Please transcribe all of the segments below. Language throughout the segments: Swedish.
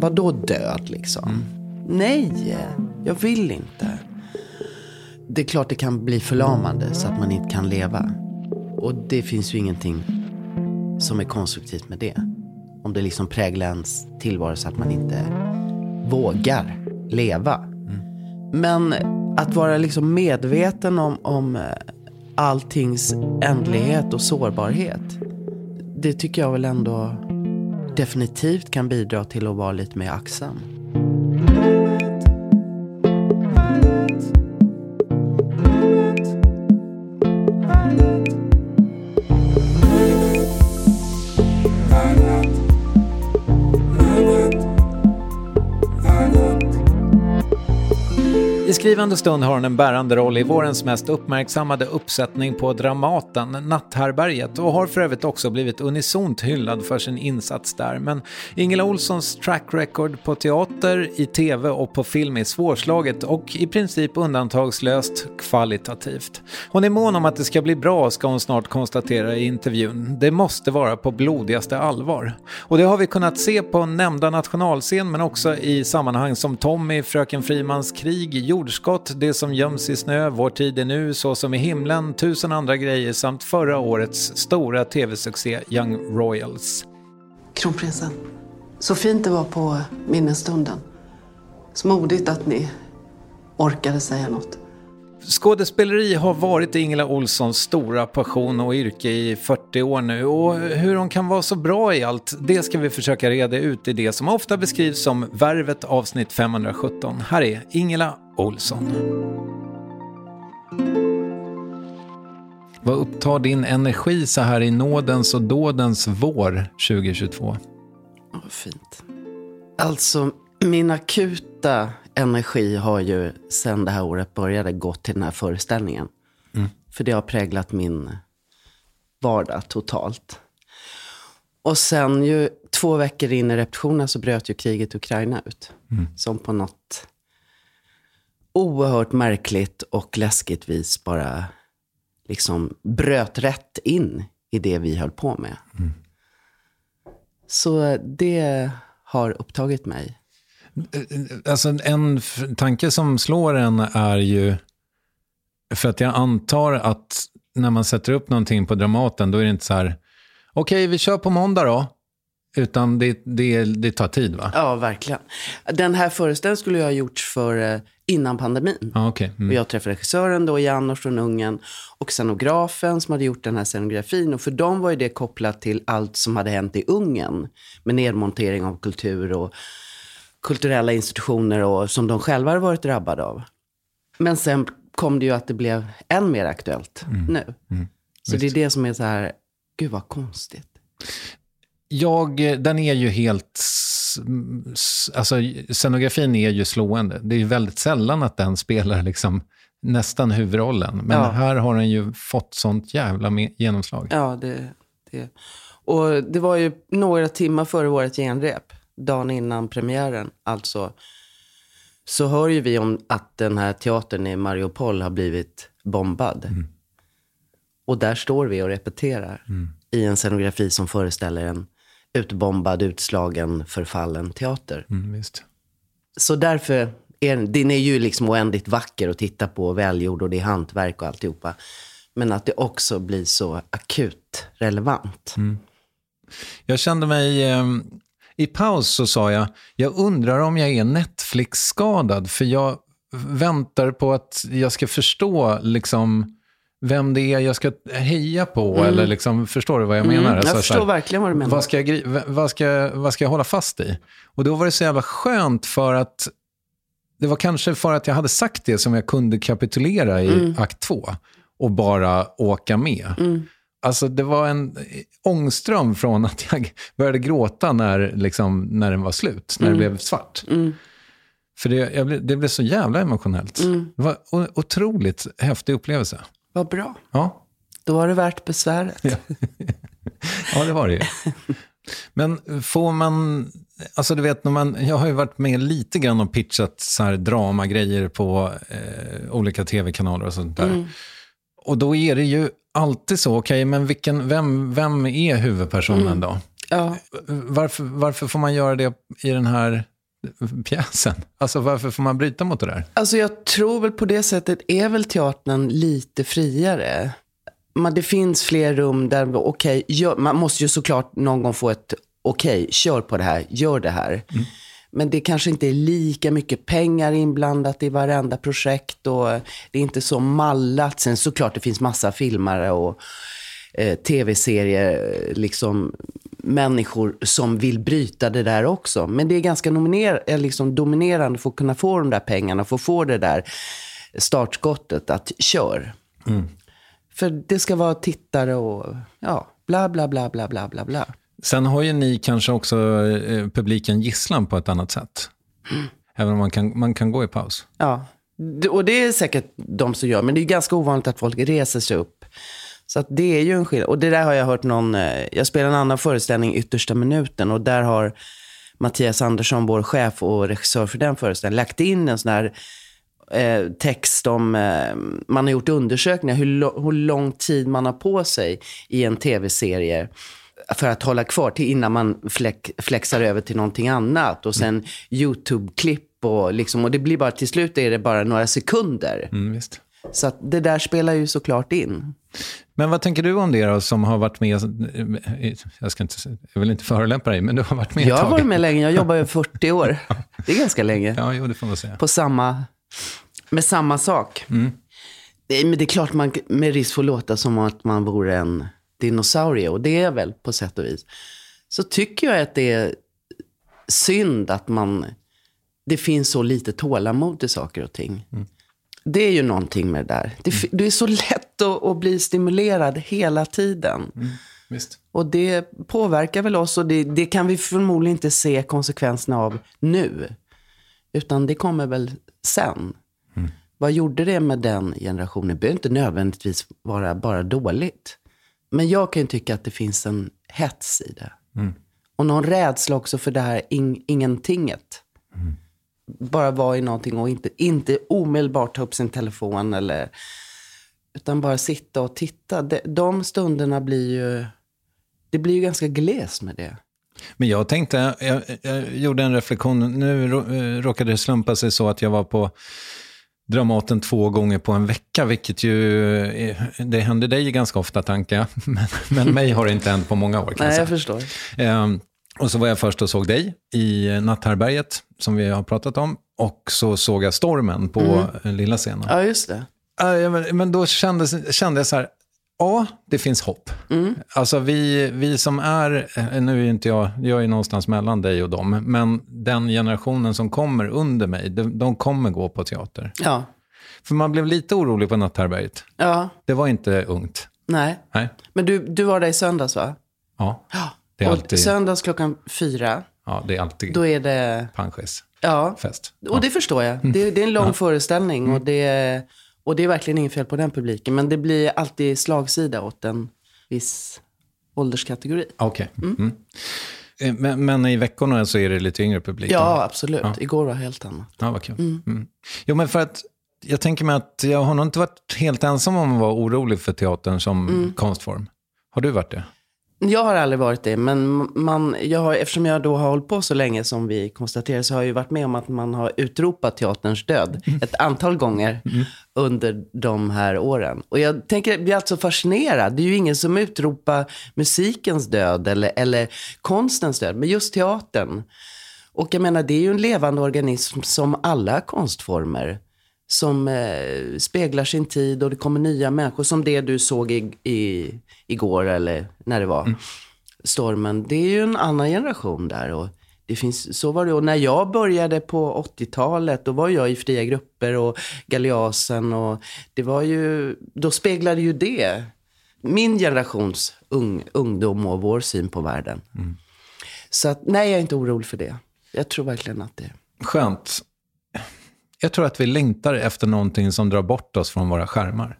Vad då död liksom? Mm. Nej, jag vill inte. Det är klart det kan bli förlamande så att man inte kan leva. Och det finns ju ingenting som är konstruktivt med det. Om det liksom präglar ens tillvaro så att man inte vågar leva. Men att vara liksom medveten om, om eh, alltings ändlighet och sårbarhet. Det tycker jag väl ändå definitivt kan bidra till att vara lite mer axam. Skrivande stund har hon en bärande roll i vårens mest uppmärksammade uppsättning på Dramaten, Natthärbärget och har för övrigt också blivit unisont hyllad för sin insats där. Men Ingela Olssons track record på teater, i tv och på film är svårslaget och i princip undantagslöst kvalitativt. Hon är mån om att det ska bli bra, ska hon snart konstatera i intervjun. Det måste vara på blodigaste allvar. Och det har vi kunnat se på nämnda nationalscen men också i sammanhang som Tommy, Fröken Frimans krig, Jordskott, Det som göms i snö, Vår tid är nu, Så som i himlen, tusen andra grejer samt förra årets stora tv-succé Young Royals. Kronprinsen, så fint det var på minnesstunden. Så modigt att ni orkade säga något. Skådespeleri har varit Ingela Olssons stora passion och yrke i 40 år nu och hur hon kan vara så bra i allt, det ska vi försöka reda ut i det som ofta beskrivs som Värvet avsnitt 517. Här är Ingela Olsson. Vad upptar din energi så här i nådens och dådens vår 2022? Ja, Vad fint. Alltså, min akuta energi har ju sen det här året började gått till den här föreställningen. För det har präglat min vardag totalt. Och sen ju två veckor in i repetitionen så bröt ju kriget i Ukraina ut. Som på något oerhört märkligt och läskigt vis bara liksom bröt rätt in i det vi höll på med. Så det har upptagit mig. Alltså en tanke som slår en är ju, för att jag antar att när man sätter upp någonting på Dramaten, då är det inte så här, okej vi kör på måndag då. Utan det, det, det tar tid va? Ja, verkligen. Den här föreställningen skulle jag ha gjort för, eh, innan pandemin. Okej. Och Mm. jag träffade regissören då, Janos från Ungern, och scenografen som hade gjort den här scenografin. Och för dem var ju det kopplat till allt som hade hänt i Ungern. Med nedmontering av kultur och kulturella institutioner och, som de själva hade varit drabbade av. Men sen kom det ju att det blev än mer aktuellt nu. Så det är det som är så här, gud vad konstigt. Jag, eh, den är ju helt... Alltså, scenografin är ju slående. Det är ju väldigt sällan att den spelar liksom nästan huvudrollen. Men Ja. här har den ju fått sånt jävla genomslag. Ja, det, det. Och det var ju några timmar före vårt genrep, dagen innan premiären, alltså, så hör ju vi om att den här teatern i Mariupol har blivit bombad. Och där står vi och repeterar i en scenografi som föreställer en utbombad, utslagen, förfallen teater. Mm. Så därför är den, är ju liksom oändligt vacker att titta på, välgjord och det är hantverk och alltihopa. Men att det också blir så akut relevant. Jag kände mig... Eh, I paus så sa jag, jag undrar om jag är Netflix-skadad. För jag väntar på att jag ska förstå liksom, vem det är jag ska heja på. Eller liksom, förstår du vad jag menar? Mm, Alltså, jag så förstår här, verkligen vad du menar. Vad ska, jag, vad, ska, vad ska jag hålla fast i? Och då var det så jävla skönt för att det var kanske för att jag hade sagt det som jag kunde kapitulera i Mm. akt två och bara åka med. Alltså det var en ångström från att jag började gråta när, liksom, när den var slut, när det blev svart. För det, jag blev, det blev så jävla emotionellt. Det var en otroligt häftig upplevelse. Vad bra. Ja, Då var det värt besväret. ja det var det ju. Men får man, alltså du vet, när man, jag har ju varit med lite grann och pitchat så här dramagrejer på eh, olika tv-kanaler och sånt där. Och då är det ju alltid så, okej, men vilken, vem, vem är huvudpersonen då? Ja. Varför, varför får man göra det i den här pjäsen? Alltså varför får man bryta mot det där? Alltså jag tror väl på det sättet är väl teatern lite friare. Man, det finns fler rum där, okej, gör- man måste ju såklart någon gång få ett okej, kör på det här, gör det här. Men det kanske inte är lika mycket pengar inblandat i varenda projekt och det är inte så mallat. Sen såklart det finns massa filmare och eh, tv-serier, liksom människor som vill bryta det där också. Men det är ganska nominer- eh, liksom dominerande för att kunna få de där pengarna, för att få det där startskottet att kör. För det ska vara tittare och ja, bla bla bla bla bla bla bla. Sen har ju ni kanske också eh, publiken gisslan på ett annat sätt. Även om man kan, man kan gå i paus. Ja, och det är säkert de som gör, men det är ganska ovanligt att folk reser sig upp. Så det är ju en skillnad. Och det där har jag hört någon, eh, jag spelar en annan föreställning, Yttersta minuten, och där har Mattias Andersson, vår chef och regissör för den föreställningen, lagt in en sån här eh, text om, eh, man har gjort undersökningar, hur, hur lång tid man har på sig i en tv-serie för att hålla kvar till innan man flex, flexar över till någonting annat. Och sen YouTube-klipp och, liksom, och det blir bara, till slut är det bara några sekunder. Mm. Så det där spelar ju såklart in. Men vad tänker du om det då, som har varit med, jag, ska inte, jag vill inte förolämpa dig, men du har varit med Jag har varit med länge, jag jobbar över 40 år. Det är ganska länge. Ja, jo, det får man säga. På samma, med samma sak. Det, men det är klart man med risk får låta som att man vore en dinosaurie, och det är väl på sätt och vis. Så tycker jag att det är synd att man, det finns så lite tålamod till saker och ting. Det är ju någonting med det där. Det, fi- det är så lätt att, att bli stimulerad hela tiden. Visst. Och det påverkar väl oss och det, det kan vi förmodligen inte se konsekvenserna av nu. Utan det kommer väl sen. Vad gjorde det med den generationen? Det behöver inte nödvändigtvis vara bara dåligt. Men jag kan ju tycka att det finns en hets i det. Och någon rädsla också för det här ing, ingentinget. Bara vara i någonting och inte, inte omedelbart ta upp sin telefon eller utan bara sitta och titta. De, de stunderna blir ju, det blir ju ganska gles med det. Men jag tänkte, jag, jag gjorde en reflektion, nu eh, råkade det slumpa sig så att jag var på Dramaten två gånger på en vecka, vilket ju, eh, det händer dig ganska ofta, Tanka, men, men mig har det inte hänt på många år kan jag Nej, säga. jag förstår. Ehm, Och så var jag först och såg dig i Natthärberget, som vi har pratat om. Och så såg jag Stormen på mm. lilla scenen. Ja, just det. Men, men då kändes, kände jag så här, ja, det finns hopp. Mm. Alltså vi, vi som är, eh, nu är inte jag, jag är någonstans mellan dig och dem, men den generationen som kommer under mig, de, de kommer gå på teater. Ja. För man blev lite orolig på Natthärberget. Ja. Det var inte ungt. Nej. Nej. Men du, du var där i söndags va? Ja. Ja. Det är och alltid- söndags klockan fyra, Ja, det är alltid då är det... panschis. Ja, Fest. och det förstår jag. Det, det är en lång föreställning och det, och det är verkligen inget fel på den publiken. Men det blir alltid slagsida åt en viss ålderskategori. Okej. Mm. Eh, Men, men i veckorna så är det lite yngre publik? Ja, absolut. Igår var helt annat. Ja, vad kul. Mm. Jo, men för att jag tänker mig att jag har nog inte varit helt ensam om att vara orolig för teatern som Mm. konstform. Har du varit det? Jag har aldrig varit det, men man, jag har, eftersom jag då har hållit på så länge som vi konstaterar så har jag ju varit med om att man har utropat teaterns död ett antal gånger under de här åren. Och jag tänker, jag blir alltså fascinerad. Det är ju ingen som utropar musikens död eller, eller konstens död, men just teatern. Och jag menar, det är ju en levande organism som alla konstformer. Som eh, speglar sin tid och det kommer nya människor. Som det du såg i, i, igår eller när det var. Stormen. Det är ju en annan generation där. Och det finns, så var det. Och när jag började på 80-talet, då var jag i fria grupper och Galeasen. Och det var ju, då speglade ju det min generations ung, ungdom och vår syn på världen. Så att, nej, jag är inte orolig för det. Jag tror verkligen att det... Skönt. Jag tror att vi längtar efter någonting som drar bort oss från våra skärmar.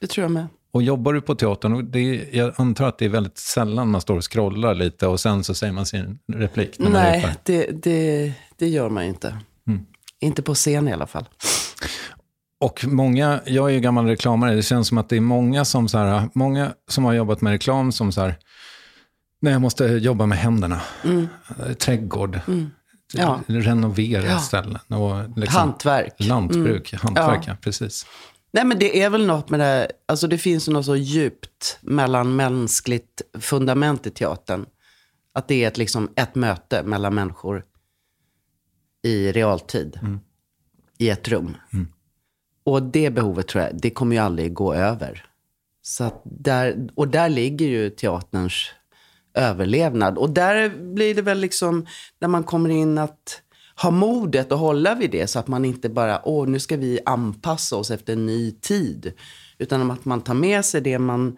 Det tror jag med. Och jobbar du på teatern, och det är, jag antar att det är väldigt sällan man står och scrollar lite och sen så säger man sin replik. När Nej, det, det, det gör man ju inte. Inte på scen i alla fall. Och många, jag är ju gammal reklamare, det känns som att det är många som, så här, många som har jobbat med reklam som så här, nej jag måste jobba med händerna. Eh, Trädgård, Ja. renovera Ja. ställen. Och liksom, Hantverk. Lantbruk, hantverk, Ja. precis. Nej, men det är väl något med det här, alltså det finns något så djupt mellan mänskligt fundament i teatern. Att det är ett, liksom, ett möte mellan människor i realtid. I ett rum. Och det behovet tror jag, det kommer ju aldrig gå över. Så där, och där ligger ju teaterns överlevnad. Och där blir det väl liksom, när man kommer in att ha modet att hålla vid det så att man inte bara, åh nu ska vi anpassa oss efter en ny tid. Utan att man tar med sig det man,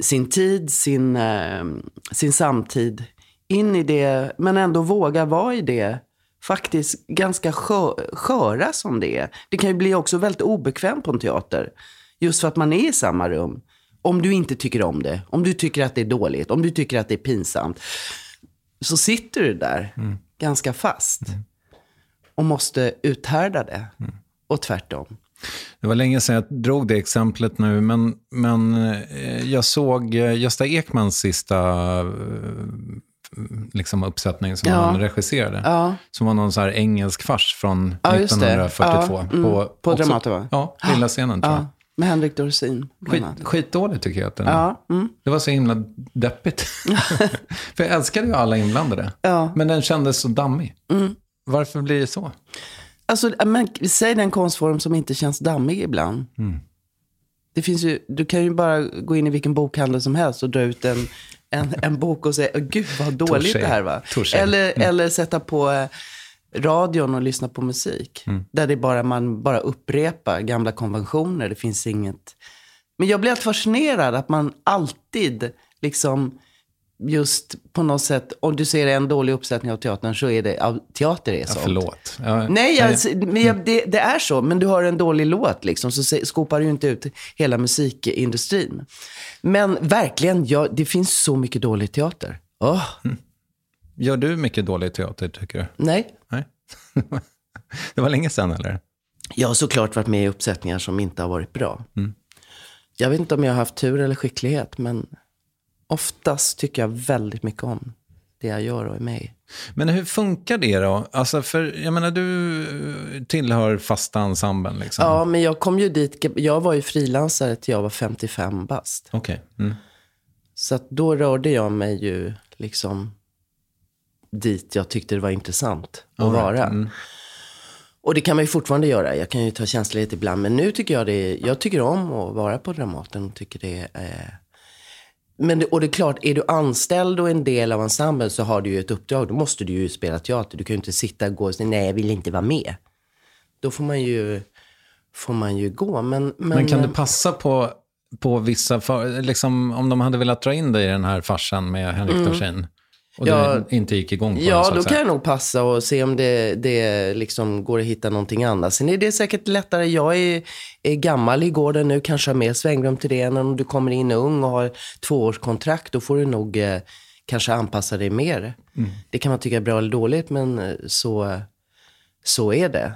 sin tid, sin, eh, sin samtid in i det, men ändå våga vara i det faktiskt ganska skö, sköra som det är. Det kan ju bli också väldigt obekvämt på en teater. Just för att man är i samma rum. Om du inte tycker om det, om du tycker att det är dåligt, om du tycker att det är pinsamt. Så sitter du där ganska fast. Och måste uthärda det. Och tvärtom. Det var länge sedan jag drog det exemplet nu, men, men eh, jag såg eh, Gösta Ekmans sista eh, liksom uppsättning som Ja. han regisserade. Ja. Som var någon så här engelsk fars från Ja, just det. 1942. Ja, mm. På också- Dramaten, va? Ja, lilla scenen tror jag. Med Henrik Dorsin. Skit, annat. skitdåligt tycker jag att den är. Ja, mm. Det var så himla deppigt. För jag älskade ju alla inblandade. Ja. Mm. Men den kändes så dammig. Varför blir det så? Alltså, men, säg den konstform som inte känns dammig ibland. Det finns ju, du kan ju bara gå in i vilken bokhandel som helst och dra ut en, en, en bok och säga, "Åh, gud vad dåligt Touché. det här var. Eller, eller sätta på eh, radion och lyssna på musik. Där det bara, man bara upprepar gamla konventioner. Det finns inget... Men jag blir alltid fascinerad att man alltid liksom just på något sätt, om du ser en dålig uppsättning av teatern så är det, ja, teater är Ja, sånt. förlåt. Ja, Nej, jag, men jag, det, det är så. Men du har en dålig låt liksom, så skopar du inte ut hela musikindustrin. Men verkligen, ja, det finns så mycket dålig teater. Åh, Gör du mycket dålig teater, tycker du? nej. Nej. det var länge sedan, eller? Jag har såklart varit med i uppsättningar som inte har varit bra. Jag vet inte om jag har haft tur eller skicklighet, men oftast tycker jag väldigt mycket om det jag gör och är med i. Men hur funkar det då? Alltså, för jag menar, du tillhör fasta ensemblen liksom. Ja, men jag kom ju dit, jag var ju frilansare till jag var 55 bast. Okej. Mm. Så då rörde jag mig ju liksom dit jag tyckte det var intressant att vara. Och det kan man ju fortfarande göra. Jag kan ju ta känslighet ibland. Men nu tycker jag det jag tycker om att vara på Dramaten. Och tycker det är, men det, och det är klart, är du anställd och en del av ensemblen så har du ju ett uppdrag. Då måste du ju spela teater. Du kan ju inte sitta och gå och säga nej, jag vill inte vara med. Då får man ju, får man ju gå. Men, men, Men kan du passa på, på vissa, för, liksom, om de hade velat dra in dig i den här farsan med Henrik Dorsin och. Ja. du inte gick igång på det, Ja, att då kan jag nog passa och se om det, det liksom går att hitta någonting annat. Sen är det säkert lättare. Jag är, är gammal i gården nu, kanske har mer svängrum till det. Än om du kommer in ung och har tvåårskontrakt, då får du nog eh, kanske anpassa dig mer. Mm. Det kan man tycka är bra eller dåligt, men eh, så, så är det.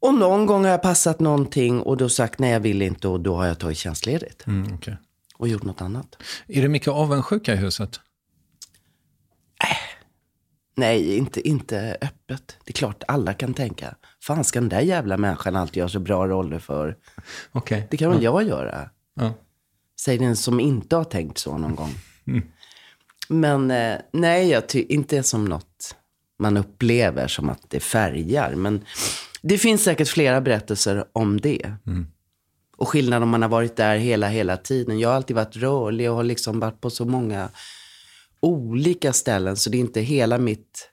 Och någon gång har jag passat någonting och då sagt nej, jag vill inte och då har jag tagit tjänstledigt Mm, okej. och gjort något annat. Är det mycket avundsjuka i huset? Nej, inte, inte öppet. Det är klart alla kan tänka. Fan ska den där jävla människan alltid göra så bra roller för? Okej. Det kan väl jag göra? Ja. Säg den som inte har tänkt så någon gång. Men eh, nej, jag ty- inte som något man upplever som att det färgar. Men det finns säkert flera berättelser om det. Och skillnad om man har varit där hela, hela tiden. Jag har alltid varit rörlig och har liksom varit på så många olika ställen. Så det är inte hela mitt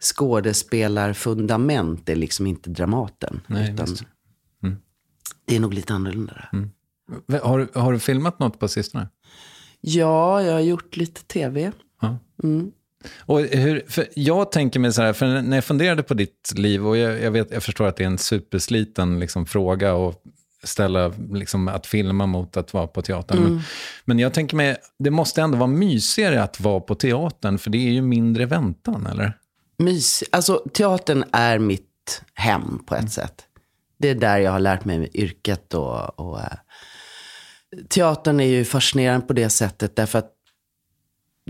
skådespelarfundament är liksom inte Dramaten. Nej, utan visst. Det är nog lite annorlunda där. Har, du- har du filmat något på sistone? Ja, jag har gjort lite tv. Ja. Mm. Och hur, för jag tänker mig så här, för när jag funderade på ditt liv, och jag, jag, vet, jag förstår att det är en supersliten liksom, fråga att ställa liksom, att filma mot att vara på teatern. Mm. Men, men jag tänker mig, det måste ändå vara mysigare att vara på teatern, för det är ju mindre väntan, eller? Mys. Alltså, teatern är mitt hem på ett sätt. Det är där jag har lärt mig yrket. Och, och, eh, teatern är ju fascinerande på det sättet därför att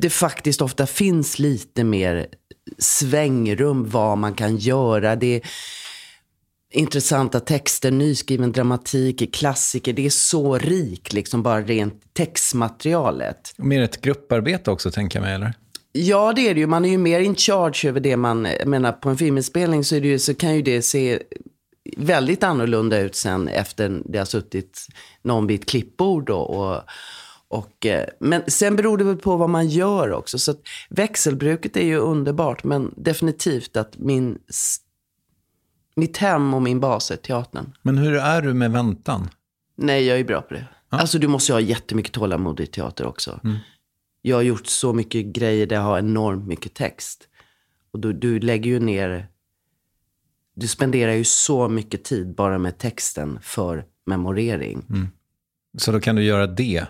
det faktiskt ofta finns lite mer svängrum vad man kan göra. Det intressanta texter, nyskriven dramatik, klassiker. Det är så rikt, liksom bara rent textmaterialet. Mer ett grupparbete också, tänker jag mig, eller? Ja, det är det ju. Man är ju mer in charge över det man... Jag menar, på en filminspelning så, är det ju, så kan ju det se väldigt annorlunda ut sen efter det har suttit någon vid ett klippbord. Och, och, och, eh, men sen beror det väl på vad man gör också. Så växelbruket är ju underbart, men definitivt att min, mitt hem och min bas är teatern. Men hur är du med väntan? Nej, jag är bra på det. Alltså du måste ju ha jättemycket tålamod i teater också. Jag har gjort så mycket grejer där jag har enormt mycket text. Och du, du lägger ju ner... Du spenderar ju så mycket tid bara med texten för memorering. Så då kan du göra det.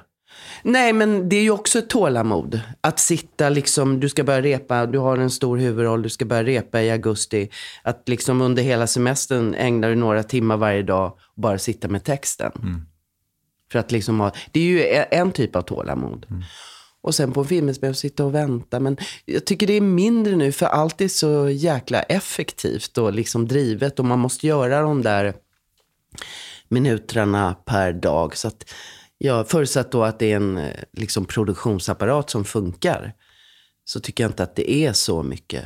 Nej, men det är ju också ett tålamod. Att sitta liksom, du ska börja repa, du har en stor huvudroll, du ska börja repa i augusti. Att liksom under hela semestern ägnar du några timmar varje dag och bara sitta med texten. För att liksom ha, det är ju en typ av tålamod. Och sen på en filminspelning sitta och vänta. Men jag tycker det är mindre nu för allt är så jäkla effektivt och liksom drivet. Och man måste göra de där minuterna per dag. Så att jag förutsatt då att det är en eh, liksom, produktionsapparat som funkar. Så tycker jag inte att det är så mycket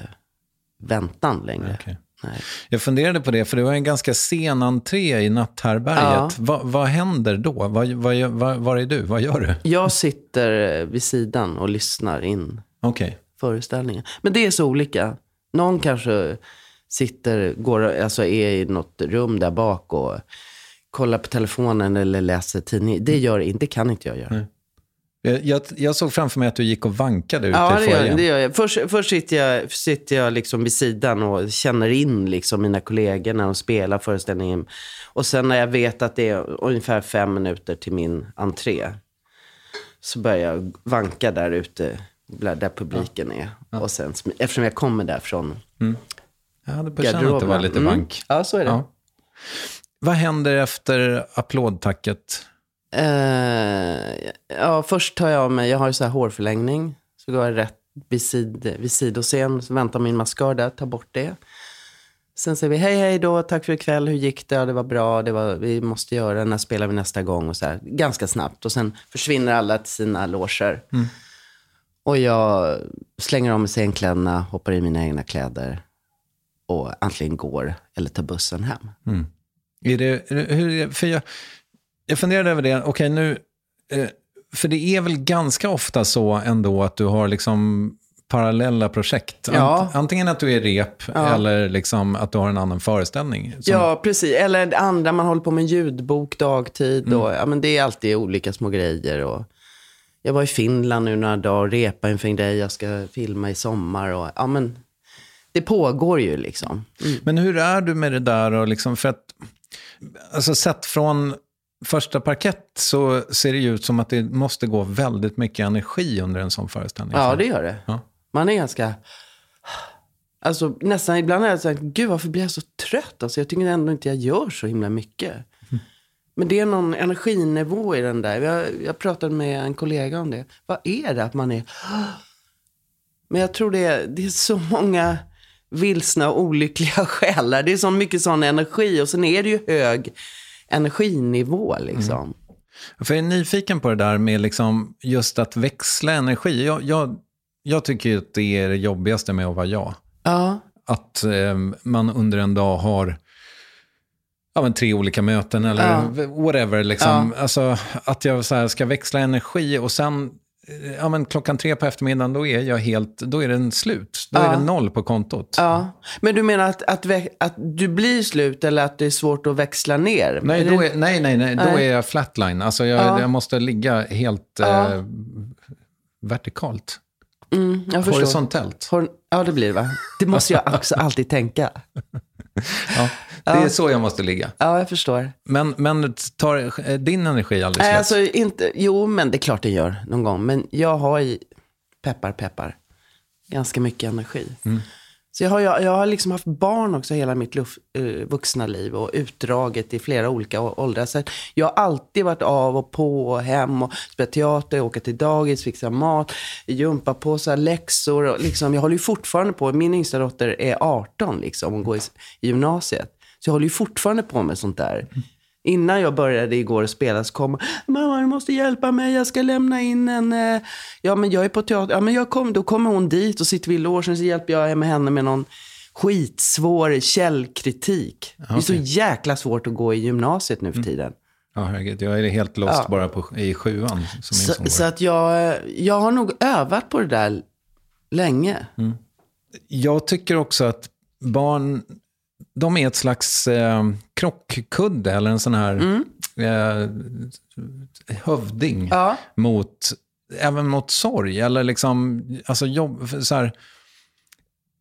väntan längre. Okej. Nej. Jag funderade på det, för det var en ganska sen entré i natthärbärget. Ja. Va, vad händer då? Gör- vad, var är du? Vad gör du? Jag sitter eh, vid sidan och lyssnar in Okej. föreställningen. Men det är så olika. Någon kanske sitter, går, alltså är i något rum där bak och kollar på telefonen eller läser tidning. Det, gör, inte- det kan inte jag göra. Jag, jag, jag såg framför mig att du gick och vankade ute Ja, i det foajén. det gör jag. Först, först sitter jag, sitter jag liksom vid sidan och känner in liksom mina kollegor när de spelar föreställningen. Och sen när jag vet att det är ungefär fem minuter till min entré så börjar jag vanka där ute, där publiken är. Och sen, eftersom jag kommer därifrån Jag hade på känn att det var lite Mm. vank. Ja, så är det. Ja. Vad händer efter applådtacket? Eh, ja, först tar jag av mig, jag har ju så här hårförlängning. Så går jag rätt vid, sid, vid sidoscen, så väntar min maskör där, tar bort det. Sen säger vi hej hej då, tack för ikväll, hur gick det? Ja, det var bra, det var, vi måste göra, när spelar vi nästa gång? Och så här, ganska snabbt. Och sen försvinner alla till sina loger. Och jag slänger av mig scenkläderna, hoppar i mina egna kläder och antingen går eller tar bussen hem. Det, är det- hur, för jag, jag funderade över det, okej nu, eh, för det är väl ganska ofta så ändå att du har liksom parallella projekt. Ja. Ant, antingen att du är rep Ja. eller liksom att du har en annan föreställning. som- Ja, precis. Eller det andra, man håller på med en ljudbok dagtid. Och, ja, men det är alltid olika små grejer. Och jag var i Finland nu några dagar och repade inför en grej jag ska filma i sommar. Och, ja, men det pågår ju liksom. Men hur är du med det där? Och liksom för att, alltså sett från första parkett så ser det ju ut som att det måste gå väldigt mycket energi under en sån föreställning. Ja, det gör det. Ja. Man är ganska... Alltså nästan ibland är jag så här, gud varför blir jag så trött? Alltså, jag tycker ändå inte jag gör så himla mycket. Men det är någon energinivå i den där. Jag, jag pratade med en kollega om det. Vad är det att man är... Men jag tror det är, det är så många vilsna och olyckliga själar. Det är så mycket sån energi och sen är det ju hög energinivå liksom. För jag är nyfiken på det där med liksom just att växla energi. Jag, jag, jag tycker att det är det jobbigaste med att vara jag. Ja. Att eh, man under en dag har ja, men tre olika möten eller Ja. whatever. Liksom. Alltså, att jag så här, ska växla energi och sen ja, men klockan tre på eftermiddagen då är jag helt, då är den slut. Då är det noll på kontot. Ja, men du menar att, att, att du blir slut eller att det är svårt att växla ner? Nej, Är är, nej, nej, nej, då Nej. är jag flatline. Alltså jag, Ja. jag måste ligga helt Ja. eh, vertikalt. mm, jag. Horisontellt. Hor- ja, det blir det va? Det måste jag också alltid tänka. Ja, det är så jag måste ligga. Ja, jag förstår. Men, men tar eh, din energi aldrig Nej, alltså inte, jo, men det är klart det gör någon gång. Men jag har i, peppar, peppar, ganska mycket energi. Så jag har, jag, jag har liksom haft barn också hela mitt luft, eh, vuxna liv och utdraget i flera olika åldrar. Så jag har alltid varit av och på och hem och spelat teater, åka till dagis, fixa mat, jumpa på så här läxor. Och liksom, jag håller ju fortfarande på, min yngsta dotter är 18 liksom och går i, i gymnasiet. Så jag håller ju fortfarande på med sånt där. Innan jag började igår spela så kom mamma du måste hjälpa mig, jag ska lämna in en, eh, ja men jag är på teater, ja men jag kom, då kommer hon dit och sitter vid logen så hjälper jag med henne med någon skitsvår källkritik. Det är så jäkla svårt att gå i gymnasiet nu för tiden. Ja, herregud, jag är helt lost Ja. bara på, i sjuan. Så, så att jag, jag har nog övat på det där länge. Jag tycker också att barn, de är ett slags eh, krockkudde eller en sån här eh, hövding Mm. Ja. mot, även mot sorg. Eller liksom, alltså jobb, så här,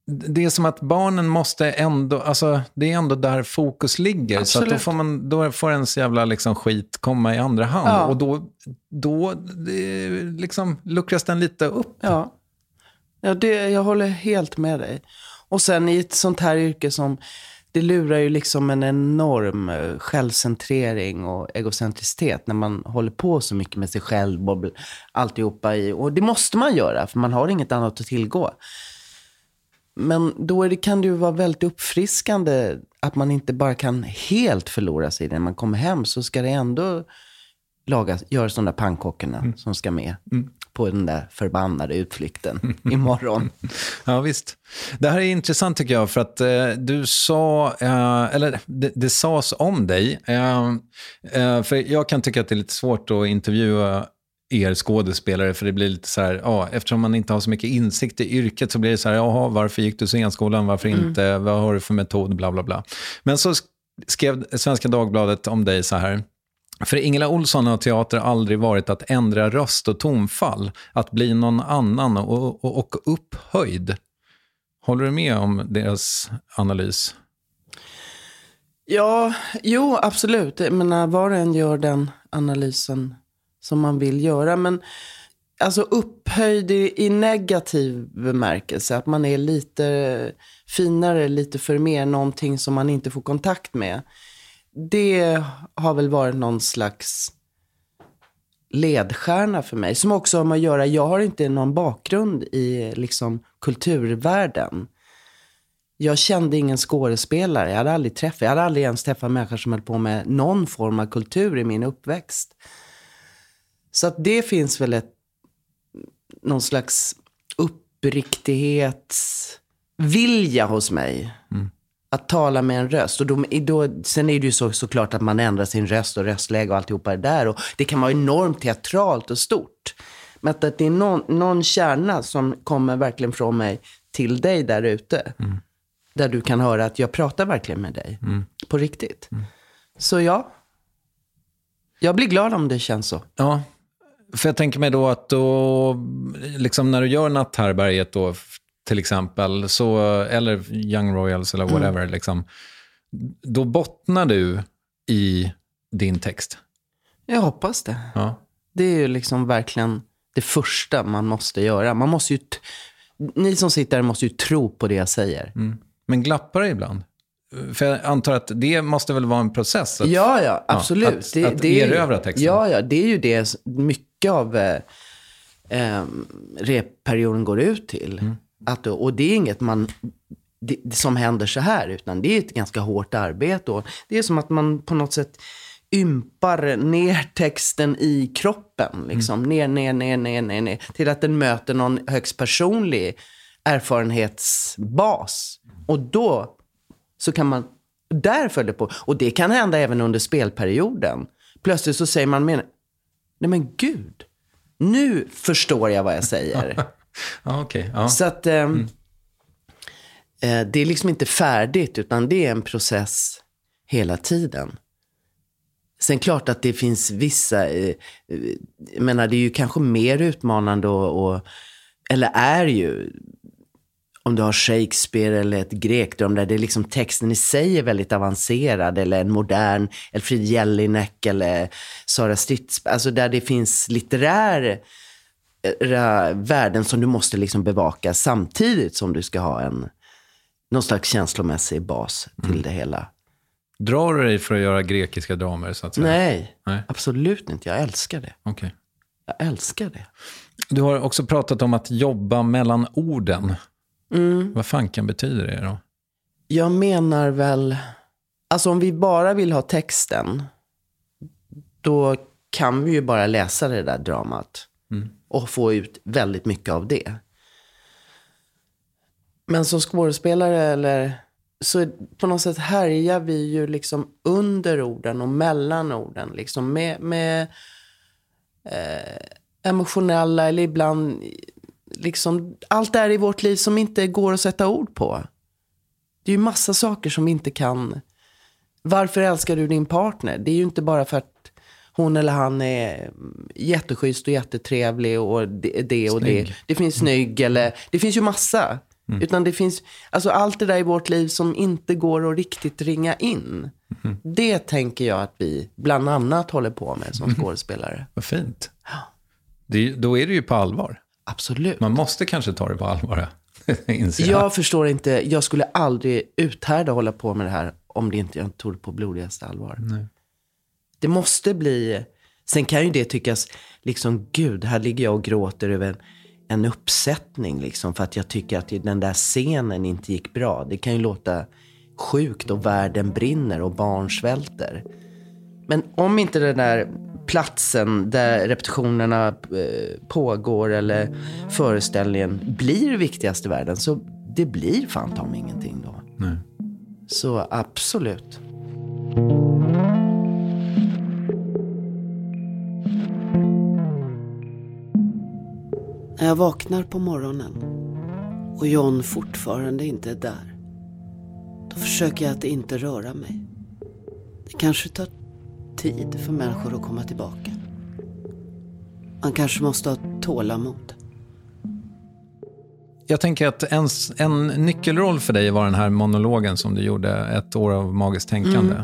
det är som att barnen måste ändå, alltså det är ändå där fokus ligger. Så att då Absolut. får, man, då får ens jävla liksom skit komma i andra hand. Ja. Och då, då det, liksom luckras den lite upp. Ja, ja det, jag håller helt med dig. Och sen i ett sånt här yrke som, det lurar ju liksom en enorm eh, självcentrering och egocentricitet när man håller på så mycket med sig själv och alltihopa i. Och det måste man göra, för man har inget annat att tillgå. Men då det, kan det ju vara väldigt uppfriskande att man inte bara kan helt förlora sig i det. När man kommer hem så ska det ändå lagas, göras de där pannkakorna som ska med på den där förbannade utflykten imorgon. Ja, visst. Det här är intressant tycker jag, för att eh, du sa, eh, eller det, det sades om dig. Eh, eh, för jag kan tycka att det är lite svårt att intervjua er skådespelare, för det blir lite så här, ja, eftersom man inte har så mycket insikt i yrket så blir det så här, jaha, varför gick du scenskolan, varför inte, vad har du för metod, bla bla bla. Men så sk- skrev Svenska Dagbladet om dig så här, för Ingela Olsson har teater aldrig varit att ändra röst och tonfall, att bli någon annan och, och, och upphöjd. Håller du med om deras analys? Ja, jo, absolut. Jag menar, var och en gör den analysen som man vill göra. Men alltså upphöjd i, i negativ bemärkelse. Att man är lite finare, lite för mer, någonting som man inte får kontakt med. Det har väl varit någon slags ledstjärna för mig. Som också har med att göra, jag har inte någon bakgrund i liksom kulturvärlden. Jag kände ingen skådespelare. Jag hade aldrig träffat, jag hade aldrig ens träffat människor som höll på med någon form av kultur i min uppväxt. Så att det finns väl ett, någon slags uppriktighetsvilja hos mig. Mm. Att tala med en röst. Och då, då, sen är det ju så, såklart att man ändrar sin röst och röstläge och alltihopa det där. Och det kan vara enormt teatralt och stort. Men att det är någon, någon kärna som kommer verkligen från mig till dig där ute. Där du kan höra att jag pratar verkligen med dig. På riktigt. Så ja. Jag blir glad om det känns så. Ja, för jag tänker mig då att då, liksom när du gör Natthärberget då, till exempel, så, eller Young Royals eller whatever, liksom, då bottnar du i din text. Jag hoppas det. Ja. Det är ju liksom verkligen det första man måste göra. Man måste ju ni som sitter här måste ju tro på det jag säger. Men glappar det ibland? För jag antar att det måste väl vara en process? Att, Ja, ja, absolut. att- att erövra texten. Ja, ja, det är ju det mycket av eh, eh, repperioden går ut till. Mm. Att, och det är inget man, det, det som händer så här, utan det är ett ganska hårt arbete. Och det är som att man på något sätt ympar ner texten i kroppen. Liksom. Ner, ner, ner, ner, ner, ner. Till att den möter någon högst personlig erfarenhetsbas. Och då så kan man, där följer på. Och det kan hända även under spelperioden. Plötsligt så säger man, men, nej men gud, nu förstår jag vad jag säger. Ja, okej. Ja. Så att ehm, eh, det är liksom inte färdigt, utan det är en process hela tiden. Sen klart att det finns vissa, eh, eh, jag menar det är ju kanske mer utmanande och, och eller är ju, om du har Shakespeare eller ett grekdram där det är liksom texten i sig är väldigt avancerad eller en modern Elfriede Jelinek eller Sara Stridsberg, alltså där det finns litterär eh, värden som du måste liksom bevaka samtidigt som du ska ha en någon slags känslomässig bas till det hela. Drar du dig för att göra grekiska dramer, så att säga? Nej, Nej. absolut inte. Jag älskar det. Okej. Jag älskar det. Du har också pratat om att jobba mellan orden. Mm. Vad fanken betyder det då? Jag menar väl, alltså om vi bara vill ha texten, då kan vi ju bara läsa det där dramat och få ut väldigt mycket av det. Men som skådespelare eller så på något sätt härjar vi ju liksom under orden och mellan orden. Liksom med, med eh, emotionella eller ibland liksom allt det här i vårt liv som inte går att sätta ord på. Det är ju massa saker som vi inte kan. Varför älskar du din partner? Det är ju inte bara för att hon eller han är jätteschysst och jättetrevlig och det, det och det. Snygg. Det finns snygg eller det finns ju massa. Utan det finns, alltså allt det där i vårt liv som inte går att riktigt ringa in. Det tänker jag att vi bland annat håller på med som skådespelare. Vad fint. Det, är ju- då är det ju på allvar. Absolut. Man måste kanske ta det på allvar, jag. Jag förstår inte, jag skulle aldrig uthärda hålla på med det här om det inte jag tog det på blodigaste allvar. Det måste bli, sen kan ju det tyckas, liksom gud, här ligger jag och gråter över en, en uppsättning liksom för att jag tycker att den där scenen inte gick bra. Det kan ju låta sjukt och världen brinner och barn svälter. Men om inte den där platsen där repetitionerna eh, pågår eller föreställningen blir det viktigaste i världen så det blir fan ta mig ingenting då. Nej. Så absolut. När jag vaknar på morgonen och John fortfarande inte är där. Då försöker jag att inte röra mig. Det kanske tar tid för människor att komma tillbaka. Man kanske måste ha tålamod. Jag tänker att en, en nyckelroll för dig var den här monologen som du gjorde, ett år av magiskt tänkande.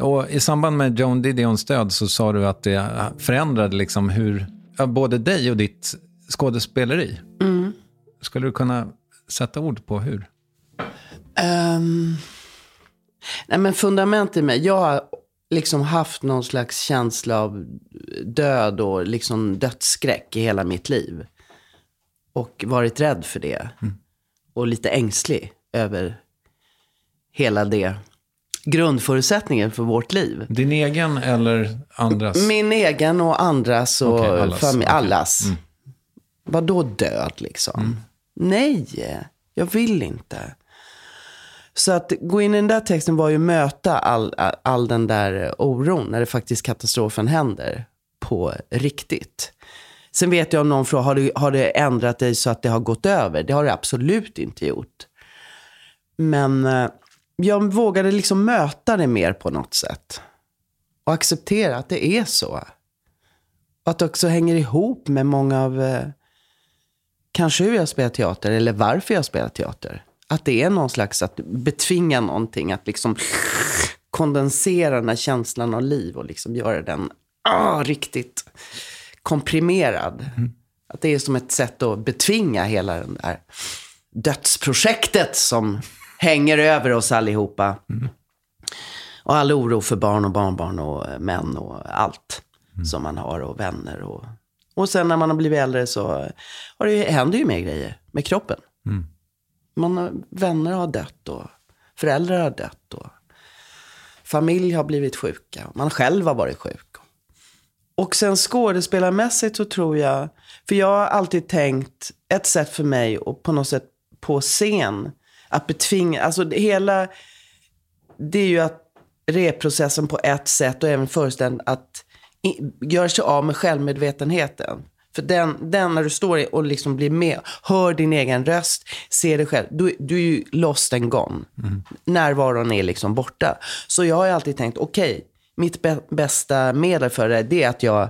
Och I samband med Joan Didions död så sa du att det förändrade liksom hur, både dig och ditt skådespeleri. Skulle du kunna sätta ord på hur? Ehm, nej men fundament i mig. Jag har liksom haft någon slags känsla av död och liksom dödsskräck i hela mitt liv. Och varit rädd för det. Och lite ängslig över hela det. Grundförutsättningen för vårt liv. Din egen eller andras? Min egen och andras och Okej, allas. familj, allas. Vad då död liksom? Nej, jag vill inte. Så att gå in i den där texten var ju möta all, all, all den där oron när det faktiskt katastrofen händer på riktigt. Sen vet jag om någon frågar, har det, har det ändrat dig så att det har gått över? Det har det absolut inte gjort. Men eh, jag vågade liksom möta det mer på något sätt. Och acceptera att det är så. Och att det också hänger ihop med många av, eh, kanske hur jag spelar teater eller varför jag spelar teater. Att det är någon slags att betvinga någonting, att liksom kondensera den här känslan av liv och liksom göra den ah, riktigt komprimerad. Att det är som ett sätt att betvinga hela den där dödsprojektet som hänger över oss allihopa. Och all oro för barn och barnbarn och män och allt som man har och vänner. Och, och sen när man har blivit äldre så har det, händer ju mer grejer med kroppen. Man har, vänner har dött och föräldrar har dött och familj har blivit sjuka. Man själv har varit sjuk. Och sen skådespelarmässigt så tror jag, för jag har alltid tänkt, ett sätt för mig och på något sätt på scen, att betvinga, alltså det hela, det är ju att reprocessen på ett sätt och även föreställningen att i- göra sig av med självmedvetenheten. För den, den när du står och liksom blir med, hör din egen röst, ser dig själv, du, du är ju lost and gone. Närvaron är liksom borta. Så jag har alltid tänkt, okej, mitt bä- bästa medel för det, det är att jag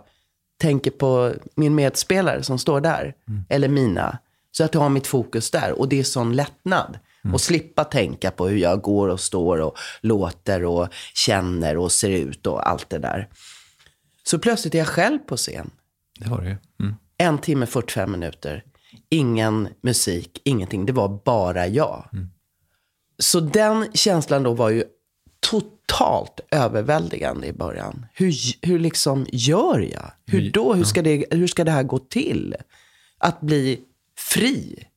tänker på min medspelare som står där. Eller mina. Så att jag har mitt fokus där. Och det är sån lättnad. Och slippa tänka på hur jag går och står och låter och känner och ser ut och allt det där. Så plötsligt är jag själv på scen. Det var det ju. Mm. En timme 45 minuter. Ingen musik, ingenting. Det var bara jag. Så den känslan då var ju totalt överväldigande i början. Hur, hur liksom gör jag? Hur då? Hur ska, det, hur ska det här gå till? Att bli fri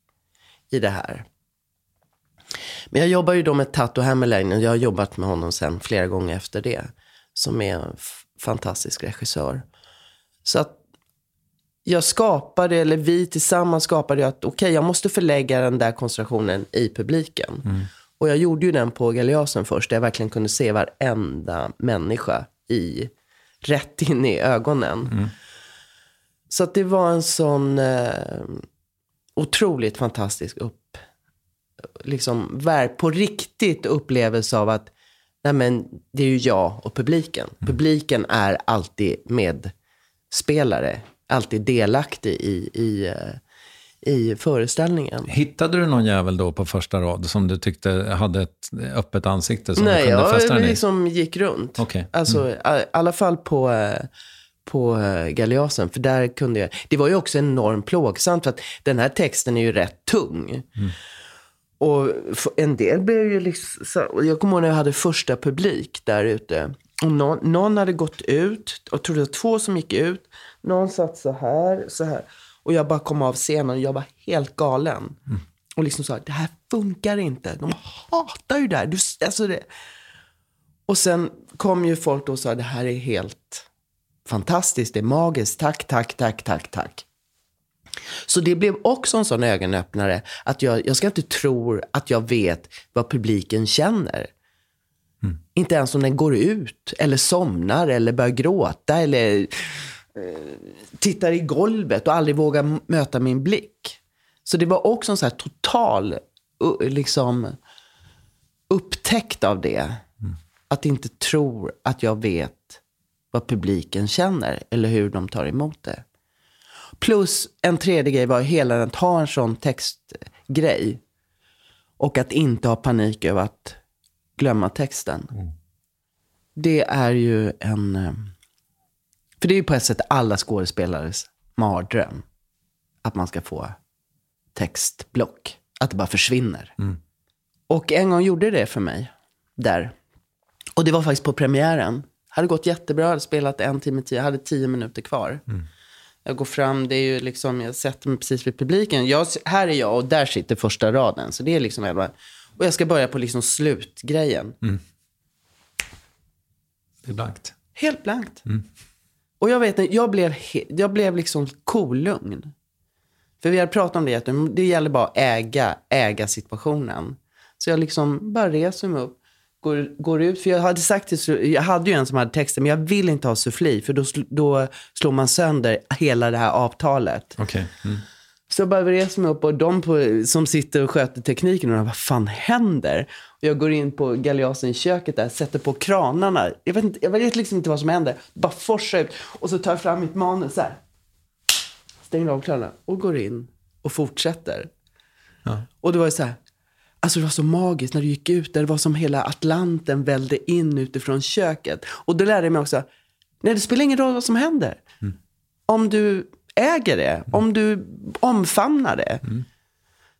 i det här. Men jag jobbar ju då med Tato och jag har jobbat med honom sen flera gånger efter det. Som är fantastisk regissör. Så att jag skapade, eller vi tillsammans skapade att okej, jag måste förlägga den där koncentrationen i publiken. Och jag gjorde ju den på Galeasen först, där jag verkligen kunde se varenda människa i, rätt in i ögonen. Så att det var en sån eh, otroligt fantastisk upp, liksom, på riktigt upplevelse av att nej men, det är ju jag och publiken. Publiken är alltid medspelare, alltid delaktig i, i, eh, i föreställningen. Hittade du någon jävel då på första rad som du tyckte hade ett öppet ansikte som Nej, du kunde fästa jag den i? liksom gick runt. Okej. Mm. Alltså, i alla fall på, eh, på eh, Galeasen. För där kunde jag... Det var ju också enormt plågsamt. För att den här texten är ju rätt tung. Mm. Och en del blev ju liksom... Jag kommer ihåg när jag hade första publik där ute. Och någon, någon hade gått ut. Och jag tror det var två som gick ut. Någon satt så här, så här. Och jag bara kom av scenen och jag var helt galen. Mm. Och liksom sa, det här funkar inte. De hatar ju det här. Du, alltså det. Och sen kom ju folk och sa, det här är helt fantastiskt, det är magiskt. Tack, tack, tack, tack, tack. Så det blev också en sån ögonöppnare att jag, jag ska inte tro att jag vet vad publiken känner. Inte ens om den går ut eller somnar eller börjar gråta eller eh, tittar i golvet och aldrig vågar möta min blick. Så det var också en sån total uh, liksom, upptäckt av det. Att inte tro att jag vet vad publiken känner eller hur de tar emot det. Plus en tredje grej var hela att ha en sån textgrej. Och att inte ha panik över att glömma texten. Det är ju en... eh, För det är ju på ett sätt alla skådespelares mardröm. Att man ska få textblock. Att det bara försvinner. Och en gång gjorde det för mig. Där. Och det var faktiskt på premiären. Hade gått jättebra, hade spelat en timme, tio, hade tio minuter kvar. Jag går fram, det är ju liksom, jag sätter mig precis vid publiken. Jag, här är jag och där sitter första raden. Så det är liksom, bara- och jag ska börja på liksom slutgrejen. Det är blankt. Helt blankt. Och jag vet inte, jag blev, jag blev liksom kolugn. För vi hade pratat om det, att det gäller bara att äga, äga situationen. Så jag liksom bara reser mig upp, går, går ut. För jag hade sagt till, jag hade ju en som hade texten, men jag vill inte ha suffli. För då, då slår man sönder hela det här avtalet. Okej. Mm. Så jag bara reser mig upp och de på, som sitter och sköter tekniken undrar vad fan händer? Och jag går in på galeasen i köket där, sätter på kranarna. Jag vet, inte, jag vet liksom inte vad som händer. Bara forsar ut. Och så tar jag fram mitt manus så här. Stänger av kranarna och går in och fortsätter. Ja. Och det var ju så här. Alltså det var så magiskt när du gick ut där. Det var som hela Atlanten välde in utifrån köket. Och då lärde jag mig också. Nej, det spelar ingen roll vad som händer. Om du äger det, om du omfamnar det.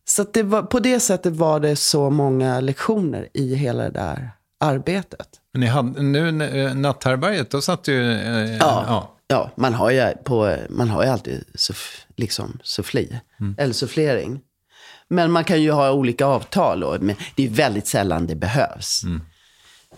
Så att det var, på det sättet var det så många lektioner i hela det där arbetet. Ni hade, nu, eh, natthärbärget, då satt ju... Eh, Ja, ja. ja. man, har ju på, man har ju alltid suff, liksom suffli, eller sufflering. Men man kan ju ha olika avtal, och, men det är väldigt sällan det behövs.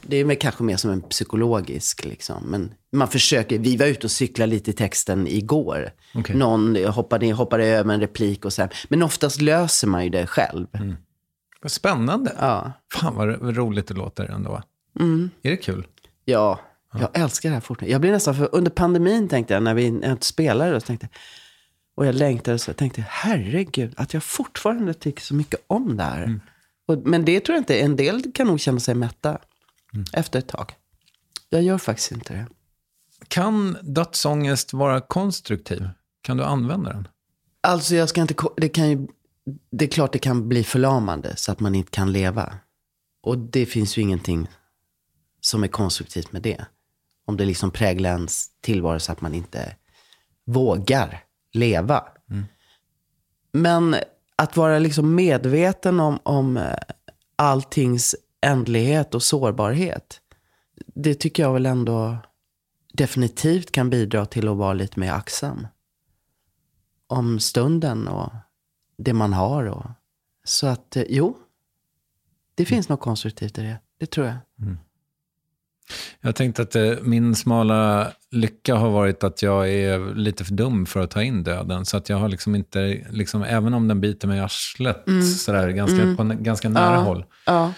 Det är kanske mer som en psykologisk, liksom. men man försöker, vi var ute och cyklade lite i texten igår. Okej. Någon hoppade, hoppade över en replik och så här. Men oftast löser man ju det själv. Vad spännande. Ja. Fan vad ro- roligt det låter ändå. Är det kul? Ja, jag älskar det här fortfarande. Jag blir nästan för, under pandemin tänkte jag, när vi inte spelade, så tänkte jag, och jag längtade så jag tänkte, herregud, att jag fortfarande tycker så mycket om det här. Och, men det tror jag inte, en del kan nog känna sig mätta efter ett tag. Jag gör faktiskt inte det. Kan dödsångest vara konstruktiv? Kan du använda den? Alltså jag ska inte, det kan ju, det är klart det kan bli förlamande så att man inte kan leva. Och det finns ju ingenting som är konstruktivt med det. Om det liksom präglar ens tillvaro så att man inte vågar leva. Men att vara liksom medveten om, om eh, alltings ändlighet och sårbarhet. Det tycker jag väl ändå definitivt kan bidra till att vara lite mer aktsam om stunden och det man har. Och, så att, eh, jo, det finns något konstruktivt i det. Det tror jag. Jag tänkte att eh, min smala lycka har varit att jag är lite för dum för att ta in döden. Så att jag har liksom inte, liksom, även om den biter mig i arslet sådär, ganska, på en, ganska nära Ja. håll, Ja.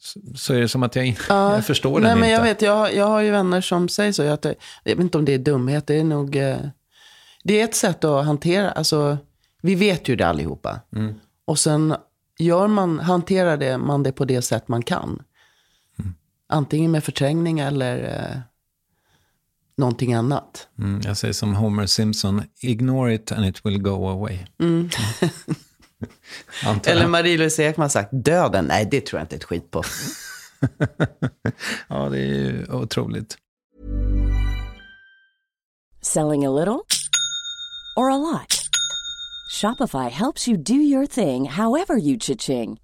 så, så är det som att jag, in, jag förstår den Nej, men inte. jag vet, jag, har- jag har ju vänner som säger så. Att det, jag vet inte om det är dumhet, det är nog... Eh, det är ett sätt att hantera, alltså, vi vet ju det allihopa. Mm. Och sen gör man, hanterar det, man det på det sätt man kan. Antingen med förträngning eller eh, någonting annat. Mm, jag säger som Homer Simpson, ignore it and it will go away. Mm. Eller. Marie-Louise Ekman sagt, döden, nej det tror jag inte ett skit på. ja, det är ju otroligt. Selling a little or a lot? Shopify helps you do your thing however you cha-ching.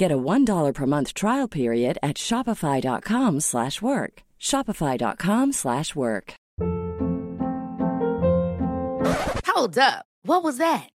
Get a $1 per month trial period at Shopify.com slash work. Shopify.com slash work. Hold up. What was that?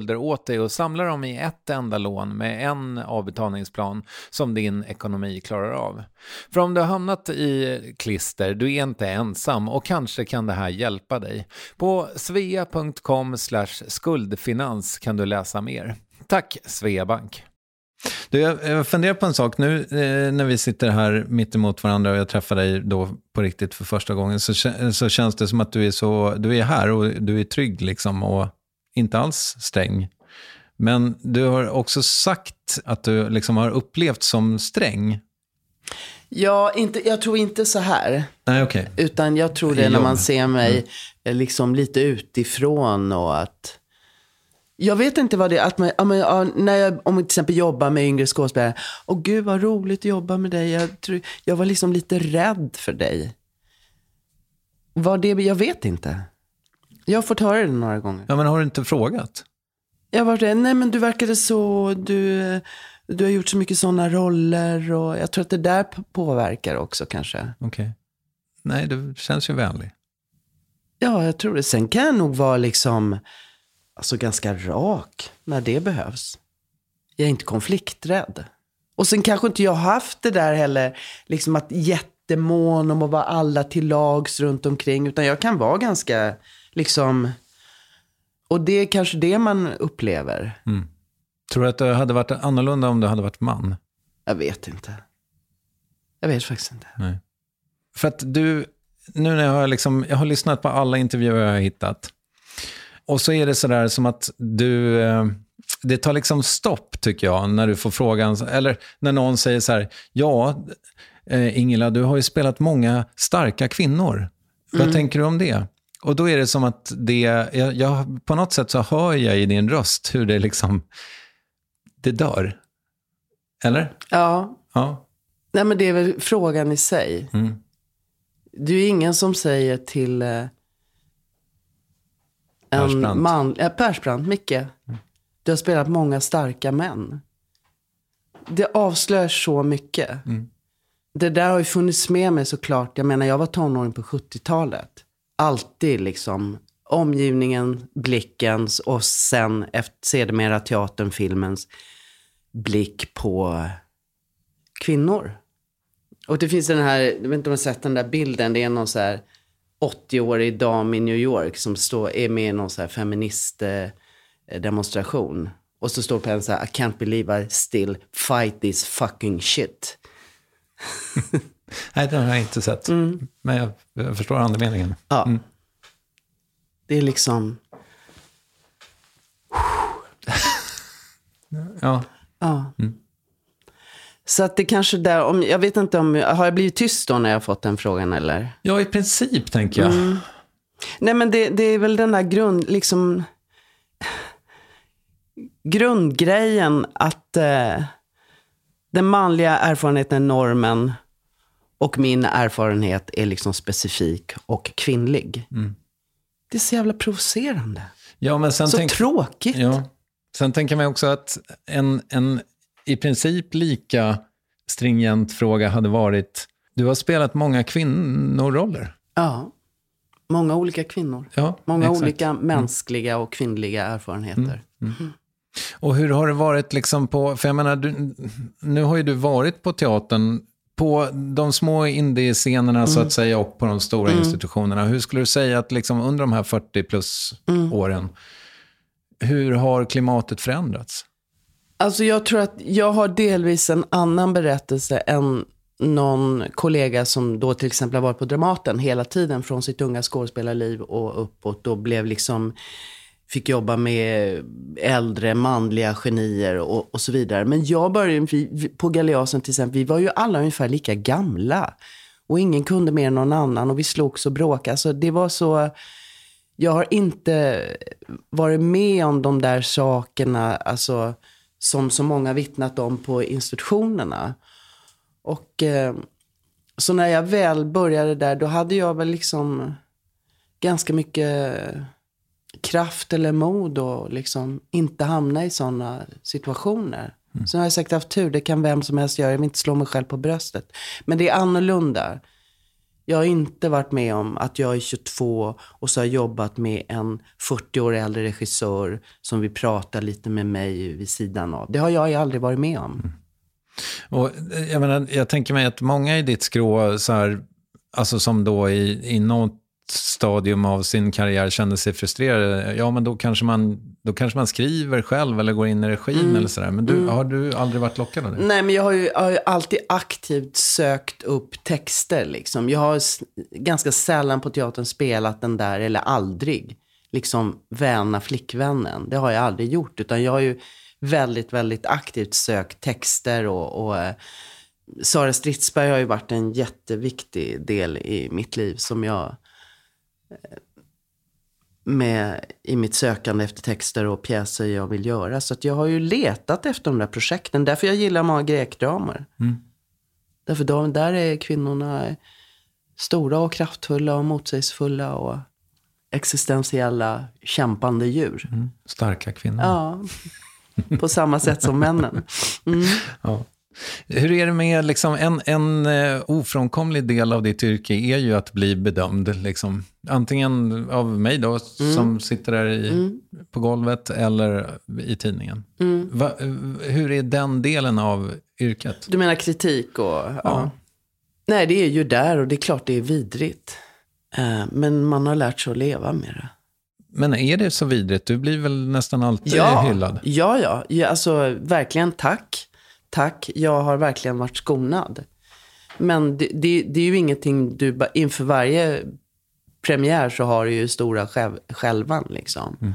skulder åt dig och samla dem i ett enda lån med en avbetalningsplan som din ekonomi klarar av. För om du har hamnat i klister, du är inte ensam och kanske kan det här hjälpa dig. På svea.com skuldfinans kan du läsa mer. Tack Sveabank! Du, jag funderar på en sak. Nu eh, när vi sitter här mitt emot varandra och jag träffar dig då på riktigt för första gången så, så känns det som att du är, så, du är här och du är trygg liksom och inte alls sträng. Men du har också sagt att du liksom har upplevt som sträng. Ja, inte, jag tror inte så här. Nej, okay. Utan jag tror det när man ser mig mm. Eh, liksom lite utifrån och att... Jag vet inte vad det är, att man, när jag om till exempel jobbar med yngre skådespelare. Åh gud vad roligt att jobba med dig. Jag, tror, jag var liksom lite rädd för dig. Vad det, jag vet inte. Jag har fått höra det några gånger. Ja, men har du inte frågat? Jag var det, nej men du verkade så, du, du har gjort så mycket sådana roller och jag tror att det där påverkar också kanske. Okej. Okay. Nej, du känns ju vänlig. Ja, jag tror det. Sen kan jag nog vara liksom, alltså ganska rak när det behövs. Jag är inte konflikträdd. Och sen kanske inte jag har haft det där heller, liksom att jättemån om att vara alla till lags runt omkring. Utan jag kan vara ganska liksom... Och det är kanske det man upplever. Mm. Tror du att det hade varit annorlunda om du hade varit man? Jag vet inte. Jag vet faktiskt inte. Nej. För att du, nu när jag har, liksom, jag har lyssnat på alla intervjuer jag har hittat. Och så är det sådär som att du, eh, det tar liksom stopp tycker jag när du får frågan, eller när någon säger så här, ja, eh, Ingela, du har ju spelat många starka kvinnor. Mm. Vad tänker du om det? Och då är det som att det, jag, jag, på något sätt så hör jag i din röst hur det liksom, det dör. Eller? Ja. ja. Nej men det är väl frågan i sig. Mm. Du är ingen som säger till eh, en man, ja, Persbrandt, Micke. Mm. Du har spelat många starka män. Det avslöjar så mycket. Mm. Det där har ju funnits med mig såklart. Jag menar, jag var tonåring på 70-talet alltid liksom omgivningen, blickens och sen efter, sedermera teatern, filmens blick på kvinnor. Och det finns den här, jag vet inte om du har sett den där bilden, det är någon så här 80-årig dam i New York som står, är med i någon så här feministdemonstration. Och så står på en så här, I can't believe I still fight this fucking shit. Nej, den har jag inte sett. Mm. Men jag, jag, förstår andemeningen. Ja. Mm. Det är liksom... ja. Ja. Mm. Så att det kanske där, om, jag vet inte om, har jag blivit tyst då när jag fått den frågan eller? Ja, i princip tänker jag. Mm. Nej men det, det är väl den där grund, liksom, grundgrejen att eh, den manliga erfarenheten normen och min erfarenhet är liksom specifik och kvinnlig. Mm. Det är så jävla provocerande. Ja, men sen så tänk, tråkigt. Ja. Sen tänker man också att en, en i princip lika stringent fråga hade varit, du har spelat många kvinnoroller. Ja, många olika kvinnor. Ja, många exakt. olika mm. mänskliga och kvinnliga erfarenheter. Mm. Mm. mm. Och hur har det varit liksom på, för jag menar, du, nu har ju du varit på teatern på de små indiescenerna mm. så att säga och på de stora mm. institutionerna. Hur skulle du säga att liksom under de här 40 plus mm. åren, hur har klimatet förändrats? Alltså jag tror att jag har delvis en annan berättelse än någon kollega som då till exempel har varit på Dramaten hela tiden från sitt unga skådespelarliv och uppåt och blev liksom fick jobba med äldre manliga genier och, och så vidare. Men jag började, vi, på Galeasen till exempel, vi var ju alla ungefär lika gamla. Och ingen kunde mer än någon annan och vi slogs och bråkade. Alltså det var så, jag har inte varit med om de där sakerna, alltså som så många vittnat om på institutionerna. Och eh, så när jag väl började där, då hade jag väl liksom ganska mycket kraft eller mod och liksom inte hamna i sådana situationer. Mm. Så har jag säkert haft tur, det kan vem som helst göra, jag vill inte slå mig själv på bröstet. Men det är annorlunda. Jag har inte varit med om att jag är 22 och så har jobbat med en 40 år äldre regissör som vill prata lite med mig vid sidan av. Det har jag aldrig varit med om. Mm. Och jag, menar, jag tänker mig att många i ditt skrå, så här, alltså som då i, i något stadium av sin karriär kände sig frustrerade, ja men då kanske man, då kanske man skriver själv eller går in i regin mm. eller sådär. Men du, mm. har du aldrig varit lockad av det? Nej, men jag har ju, har ju alltid aktivt sökt upp texter. Liksom. Jag har ganska sällan på teatern spelat den där, eller aldrig, liksom väna flickvännen. Det har jag aldrig gjort, utan jag har ju väldigt, väldigt aktivt sökt texter och, och eh, Sara Stridsberg har ju varit en jätteviktig del i mitt liv som jag med i mitt sökande efter texter och pjäser jag vill göra. Så jag har ju letat efter de där projekten. Därför jag gillar många grekdramer. Mm. Därför de, där är kvinnorna stora och kraftfulla och motsägelsefulla och existentiella kämpande djur. Mm. Starka kvinnor. Ja, på samma sätt som männen. Mm. Ja. Hur är det med, liksom, en, en uh, ofrånkomlig del av ditt yrke är ju att bli bedömd. Liksom. Antingen av mig då, mm. som sitter där i, mm. på golvet, eller i tidningen. Mm. Va, hur är den delen av yrket? Du menar kritik och... Ja. ja. Nej, det är ju där och det är klart det är vidrigt. Uh, men man har lärt sig att leva med det. Men är det så vidrigt? Du blir väl nästan alltid ja, hyllad? Ja, ja. ja alltså, verkligen tack tack, jag har verkligen varit skonad. Men det, det, det är ju ingenting du, inför varje premiär så har du ju stora skälvan liksom. Mm.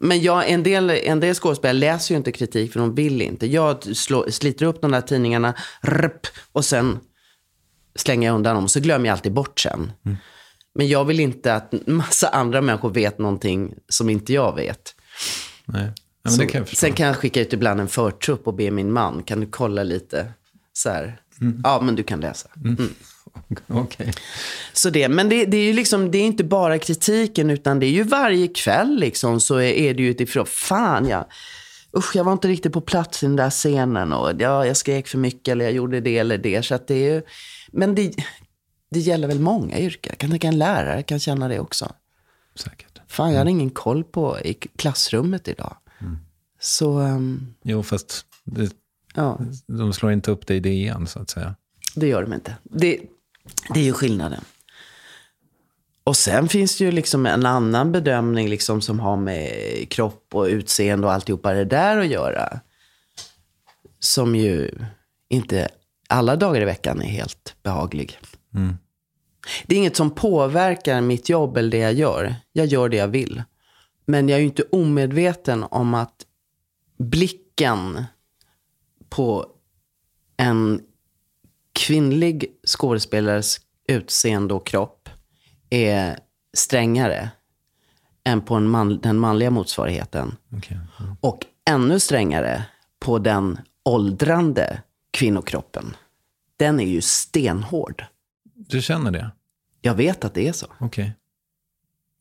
Men jag, en, del, en del skådespelare läser ju inte kritik för de vill inte. Jag slår, sliter upp de där tidningarna rp, och sen slänger jag undan dem. Så glömmer jag alltid bort sen. Mm. Men jag vill inte att massa andra människor vet någonting som inte jag vet. Nej. Ja, så, kan sen kan jag skicka ut ibland en förtrupp och be min man, kan du kolla lite? Så här. Mm. Ja, men du kan läsa. Mm. Mm. Okay. Så det, men det, det, är ju liksom, det är inte bara kritiken, utan det är ju varje kväll liksom, så är, är det ju utifrån, fan jag, usch, jag var inte riktigt på plats i den där scenen och ja, jag skrek för mycket eller jag gjorde det eller det. Så det är ju, men det, det gäller väl många yrken. Jag kan tänka en lärare kan känna det också. Säkert. Fan, jag hade ingen koll på i klassrummet idag. Så... Um, jo, fast det, ja. de slår inte upp det i DN, så att säga. Det gör de inte. Det, det är ju skillnaden. Och sen finns det ju liksom en annan bedömning liksom som har med kropp och utseende och alltihopa det där att göra. Som ju inte alla dagar i veckan är helt behaglig. Mm. Det är inget som påverkar mitt jobb eller det jag gör. Jag gör det jag vill. Men jag är ju inte omedveten om att blicken på en kvinnlig skådespelares utseende och kropp är strängare än på en man, den manliga motsvarigheten. Okay. Mm. Och ännu strängare på den åldrande kvinnokroppen. Den är ju stenhård. Du känner det? Jag vet att det är så. Okej. Okay.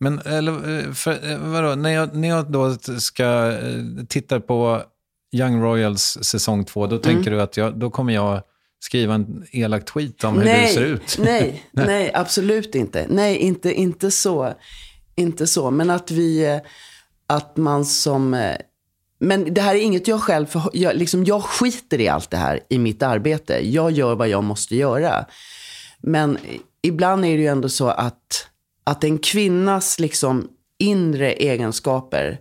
Men eller, eh, för, eh, vadå, när, jag, när jag då ska eh, titta på Young Royals säsong två, då tänker mm. du att jag, då kommer jag skriva en elak tweet om hur nej, du ser ut? Nej, nej, absolut inte. Nej, inte, inte så. Inte så, men att vi, att man som... Men det här är inget jag själv, för jag, liksom, jag skiter i allt det här i mitt arbete. Jag gör vad jag måste göra. Men ibland är det ju ändå så att att en kvinnas liksom inre egenskaper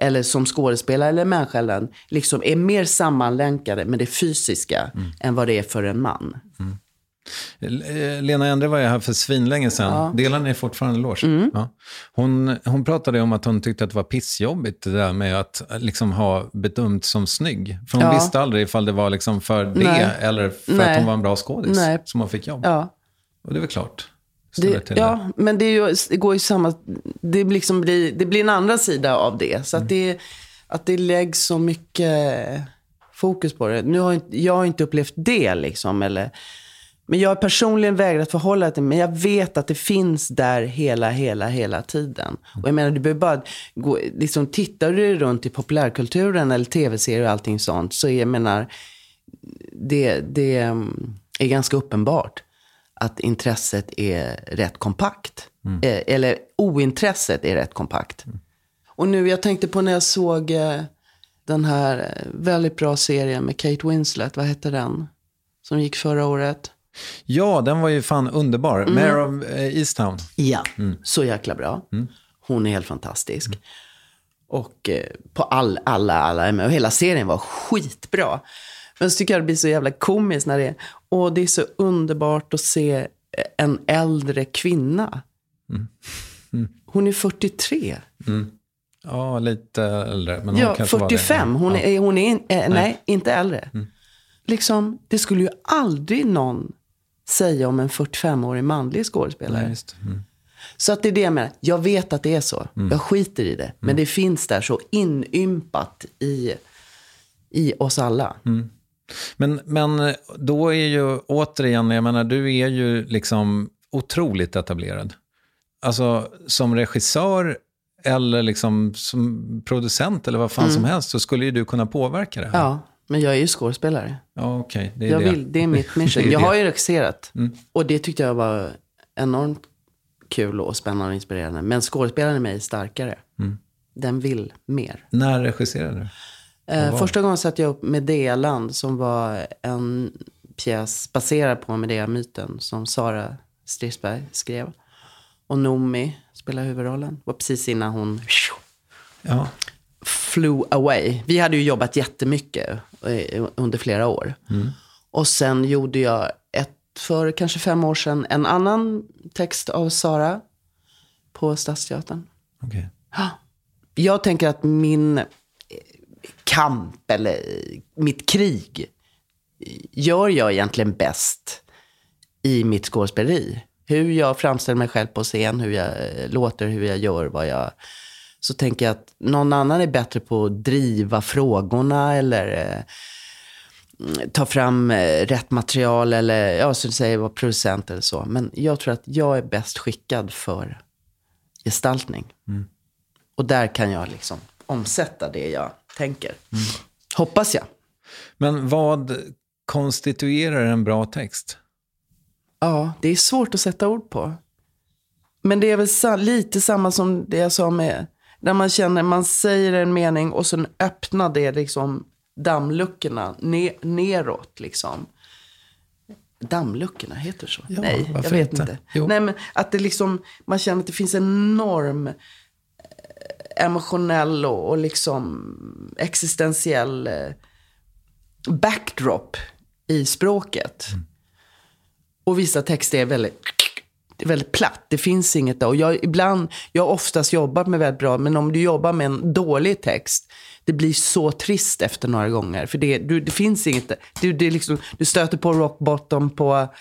eller som skådespelare eller människa, liksom är mer sammanlänkade med det fysiska än vad det är för en man. Eh, Lena Endre var ju här för svinlänge sedan. Delar ni fortfarande loge? Ja. Hon, hon pratade om att hon tyckte att det var pissjobbigt det där med att eh, liksom ha bedömt som snygg. För hon Ja. visste aldrig ifall det var liksom för det Nej. eller för Nej. att hon var en bra skådis som hon fick jobb. Ja. Och det är väl klart. Det, ja, men det, ju, det går ju samma... Det, liksom blir, det blir en andra sida av det. Så att, det, att det läggs så mycket fokus på det. Nu har jag, jag har inte upplevt det liksom. Eller, men jag har personligen vägrat förhålla till Men jag vet att det finns där hela, hela, hela tiden. Och jag menar, du behöver bara gå... Liksom, tittar du runt i populärkulturen eller tv-serier och allting sånt. Så jag menar, det, det mm, är ganska uppenbart att intresset är rätt kompakt. Eh, Eller ointresset är rätt kompakt. Och nu, jag tänkte på när jag såg eh, den här eh, väldigt bra serien med Kate Winslet, vad hette den? Som gick förra året. Ja, den var ju fan underbar. Mm. Mare of eh, Easttown. Ja, så jäkla bra. Hon är helt fantastisk. Och eh, på all, alla, alla. Och hela serien var skitbra. Men så tycker jag det blir så jävla komiskt när det är, och det är så underbart att se en äldre kvinna. Hon är 43. Ja, lite äldre. Men hon Ja, kanske var det. 45. Hon Ja. är, hon är in- eh, nej. inte äldre. Liksom, det skulle ju aldrig någon säga om en 45-årig manlig skådespelare. Nej. Mm. Så att det är det jag menar. Jag vet att det är så. Jag skiter i det. Men det finns där så inympat i, i oss alla. Men, men då är ju återigen, jag menar, du är ju liksom otroligt etablerad. Alltså som regissör eller liksom som producent eller vad fan som helst så skulle ju du kunna påverka det här. Ja, men jag är ju skådespelare. Ja, okej. det är det. vill, det är mitt mission. Är jag har ju regisserat. Och det tyckte jag var enormt kul och spännande och inspirerande. Men skådespelaren i mig är starkare. Den vill mer. När regisserade du? Eh, första gången satte jag upp Medealand som var en pjäs baserad på Medea-myten som Sara Stridsberg skrev. Och Nomi spelade huvudrollen. Det var precis innan hon Ja. flew away. Vi hade ju jobbat jättemycket eh, under flera år. Och sen gjorde jag ett, för kanske fem år sedan, en annan text av Sara på Stadsteatern. okej. Jag tänker att min kamp eller mitt krig gör jag egentligen bäst i mitt skådespeleri. Hur jag framställer mig själv på scen, hur jag eh, låter, hur jag gör, vad jag... Så tänker jag att någon annan är bättre på att driva frågorna eller eh, mm, ta fram eh, rätt material eller, ja, som du säger, vara producent eller så. Men jag tror att jag är bäst skickad för gestaltning. Och där kan jag liksom omsätta det jag tänker. Hoppas jag. Men vad konstituerar en bra text? Ja, det är svårt att sätta ord på. Men det är väl lite samma som det jag sa med, när man känner, man säger en mening och sen öppnar det liksom dammluckorna ne, neråt liksom. Dammluckorna, heter så? Ja, Nej, jag vet inte? inte. Nej, men att det liksom, man känner att det finns en enorm eh, emotionell och, och liksom existentiell eh, backdrop i språket. Och vissa texter är väldigt, väldigt platt. Det finns inget där. Och jag, ibland, jag har oftast jobbat med väldigt bra, men om du jobbar med en dålig text, det blir så trist efter några gånger. För det, du, det finns inget där. Du, det liksom, du stöter på rock bottom på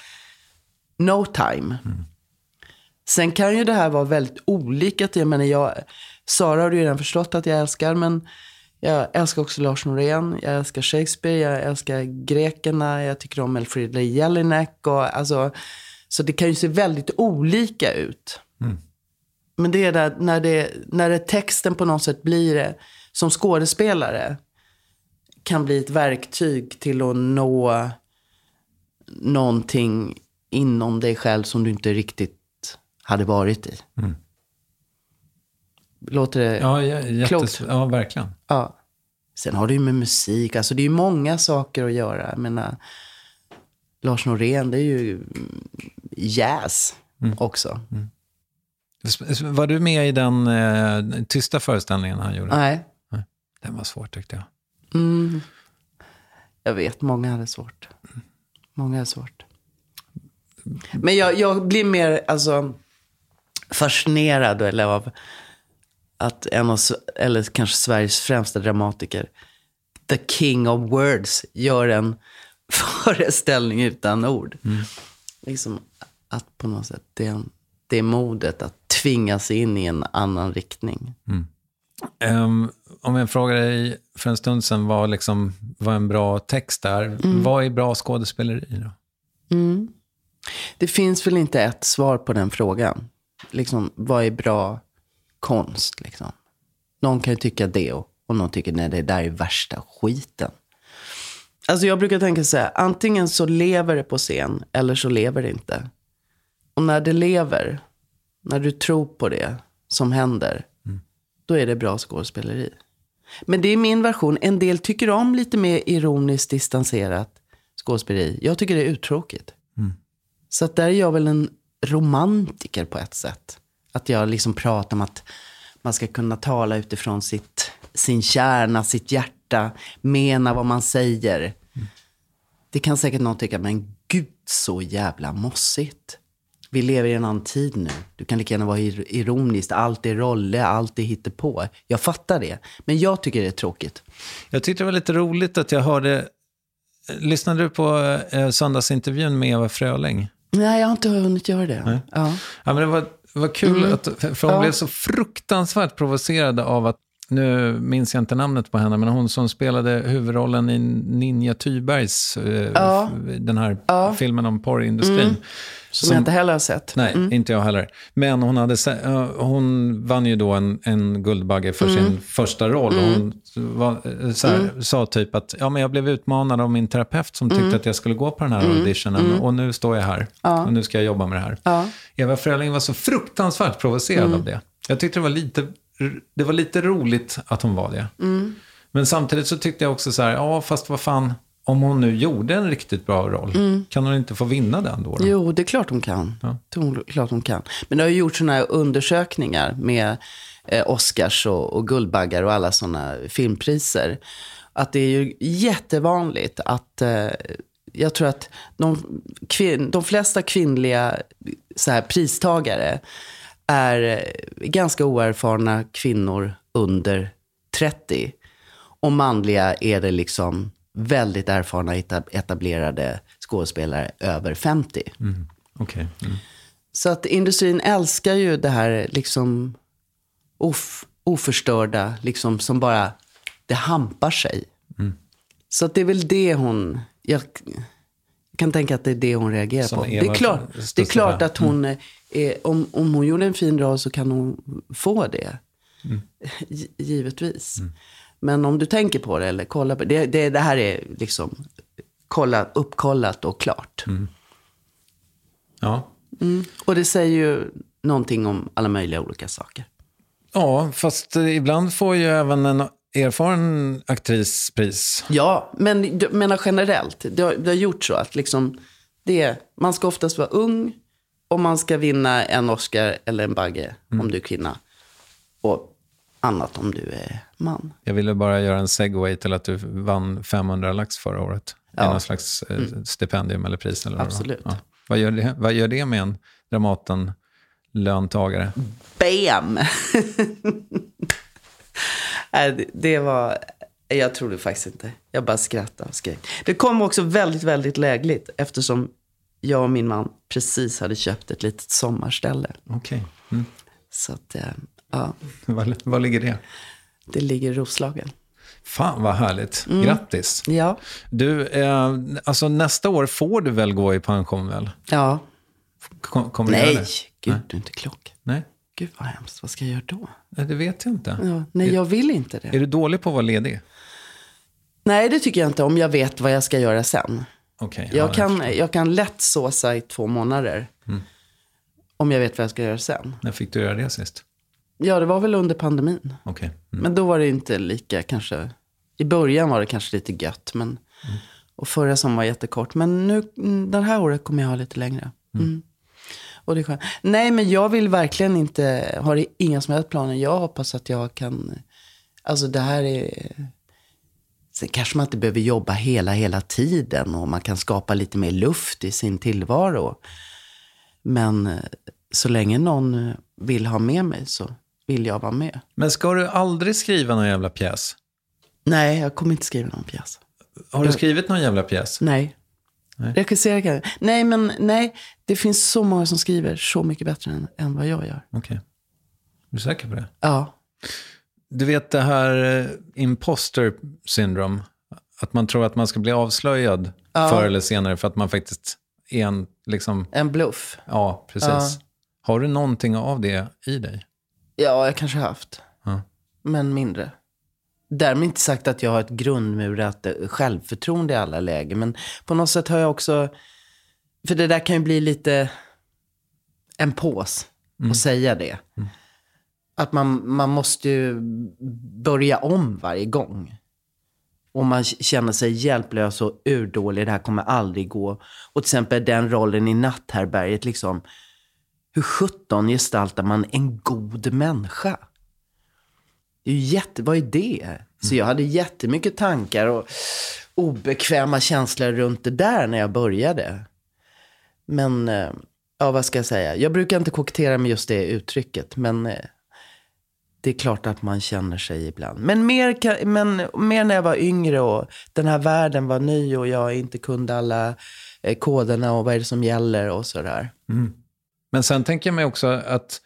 no time. Sen kan ju det här vara väldigt olika. Jag menar, jag, Sara har du ju redan förstått att jag älskar, men jag älskar också Lars Norén, jag älskar Shakespeare, jag älskar grekerna, jag tycker om Elfriede Jelinek. Och, alltså, så det kan ju se väldigt olika ut. Men det är där, när, det, när det texten på något sätt blir det, som skådespelare, kan bli ett verktyg till att nå någonting inom dig själv som du inte riktigt hade varit i. Låter det... Ja, j- Klokt. jättes- ja verkligen. Ja. Sen har det ju med musik, alltså det är ju många saker att göra. Jag menar, Lars Norén, det är ju mm, jazz också. S- s- Var du med i den eh, tysta föreställningen han gjorde? Nej. Den var svår tyckte jag. Mm. Jag vet, många hade svårt. Många hade svårt. Men jag, jag blir mer alltså, fascinerad eller av att en av, eller kanske Sveriges främsta dramatiker, the king of words, gör en föreställning utan ord. Liksom att på något sätt, det är, det är modet att tvinga sig in i en annan riktning. Ehm, om jag frågar dig för en stund sedan vad, liksom, vad en bra text är, vad är bra skådespeleri då? Det finns väl inte ett svar på den frågan. Liksom, vad är bra konst? Liksom? Någon kan ju tycka det och, och någon tycker nej, det där är värsta skiten. Alltså jag brukar tänka så här, antingen så lever det på scen eller så lever det inte. Och när det lever, när du tror på det som händer, då är det bra skådespeleri. Men det är min version. En del tycker om lite mer ironiskt distanserat skådespeleri. Jag tycker det är uttråkigt. Så att där är jag väl en romantiker på ett sätt. Att jag liksom pratar om att man ska kunna tala utifrån sitt, sin kärna, sitt hjärta, mena vad man säger. Det kan säkert någon tycka, men gud så jävla mossigt. Vi lever i en annan tid nu. Du kan lika gärna vara ir- ironisk. Allt är roller, allt är hittepå. Jag fattar det. Men jag tycker det är tråkigt. Jag tyckte det var lite roligt att jag hörde... Lyssnade du på eh, söndagsintervjun med Eva Fröling? Nej, jag har inte hunnit göra det. Ja. Ja, men det var, var kul, att, för hon Ja. blev så fruktansvärt provocerad av att, nu minns jag inte namnet på henne, men hon som spelade huvudrollen i Ninja Thybergs, eh, Ja. den här filmen om porrindustrin. Som, jag inte heller har sett. Nej, inte jag heller. Men hon, hade, eh, hon vann ju då en, en Guldbagge för sin första roll. Och hon var, eh, så här, sa typ att ja, men jag blev utmanad av min terapeut som tyckte att jag skulle gå på den här auditionen. Och nu står jag här. Och nu ska jag jobba med det här. Eva Fröling var så fruktansvärt provocerad av det. Jag tyckte det var, lite, det var lite roligt att hon var det. Men samtidigt så tyckte jag också så här, ja fast vad fan, om hon nu gjorde en riktigt bra roll, kan hon inte få vinna den då? då? Jo, det är klart hon kan. Det är klart hon kan. Men det har ju gjorts sådana här undersökningar med eh, Oscars och, och Guldbaggar och alla sådana filmpriser. Att det är ju jättevanligt att, eh, jag tror att de, kvin, de flesta kvinnliga så här, pristagare är eh, ganska oerfarna kvinnor under 30. Och manliga är det liksom väldigt erfarna eta- etablerade skådespelare över 50. Okej. Mm. Så att industrin älskar ju det här liksom of, oförstörda, liksom som bara, det hampar sig. Så att det är väl det hon, jag kan tänka att det är det hon reagerar Som på. Det är, klart, det är klart att hon, är, om, om hon gjorde en fin roll så kan hon få det. Gi- Givetvis. Men om du tänker på det eller kollar på det, det, det här är liksom kollat, uppkollat och klart. Ja. Och det säger ju någonting om alla möjliga olika saker. ja, fast eh, ibland får ju även en erfaren aktris pris. Ja, men du menar generellt. Det har, det har gjort så att liksom det, man ska oftast vara ung och man ska vinna en Oscar eller en Bagge om du är kvinna. Och annat om du är man. Jag ville bara göra en segway till att du vann 500 lax förra året. Ja. I någon slags eh, stipendium eller pris. Eller vad. Absolut. Ja. Vad, gör det, vad gör det med en Dramaten-löntagare? Bam! Nej, det, var... Jag trodde faktiskt inte. Jag bara skrattade och skrek. Det kom också väldigt, väldigt lägligt eftersom jag och min man precis hade köpt ett litet sommarställe. Okej. Mm. Så att, eh, ja, Var, var ligger det? det ligger i Roslagen. Fan vad härligt. Mm. Grattis. Ja. Du, eh, alltså nästa år får du väl gå i pension väl? Ja. Kom, kommer Nej, det? gud Nej. du är inte klok. Nej, Gud vad hemskt. Vad ska jag göra då? Nej, det vet jag inte. Ja, nej, jag vill inte det. Är du dålig på att vara ledig? Nej, det tycker jag inte om jag vet vad jag ska göra sen. Okej. Jag ja, kan, jag kan lätt såsa i två månader. Om jag vet vad jag ska göra sen. När fick du göra det sist? Ja, det var väl under pandemin. Okej. Mm. Men då var det inte lika kanske. I början var det kanske lite gött. Men, Och förra som var jättekort. Men nu, mm, det här året kommer jag ha lite längre. Mm. Och det är skönt. Nej, men jag vill verkligen inte, har inga som helst planer. Jag hoppas att jag kan Alltså det här är... Sen kanske man inte behöver jobba hela, hela tiden och man kan skapa lite mer luft i sin tillvaro. Men eh, så länge någon eh, vill ha med mig så vill jag vara med. Men ska du aldrig skriva någon jävla pjäs? Nej, jag kommer inte skriva någon pjäs. Har du skrivit någon jävla pjäs? Nej. Nej. Regissera kan jag. Nej, men nej. Det finns så många som skriver så mycket bättre än, än vad jag gör. Okej. Är du säker på det? Ja. Du vet det här eh, imposter syndrome. Att man tror att man ska bli avslöjad Ja. förr eller senare för att man faktiskt är en, liksom, En bluff. ja, precis. Ja. Har du någonting av det i dig? Ja, jag kanske har haft. Ja. Men mindre. Därmed inte sagt att jag har ett grundmurat eh, självförtroende i alla lägen. Men på något sätt har jag också... För det där kan ju bli lite en pås att säga det. Att man, man måste ju börja om varje gång. Och man känner sig hjälplös och urdålig. Det här kommer aldrig gå. Och till exempel den rollen i Natthärbärget. Liksom, hur sjutton gestaltar man en god människa? Det är ju jätte, vad är det? Så jag hade jättemycket tankar och obekväma känslor runt det där när jag började. Men, eh, ja vad ska jag säga? Jag brukar inte kokettera med just det uttrycket. Men eh, det är klart att man känner sig ibland. Men mer, men mer när jag var yngre och den här världen var ny och jag inte kunde alla eh, koderna och vad är det som gäller och sådär. Men sen tänker jag mig också att,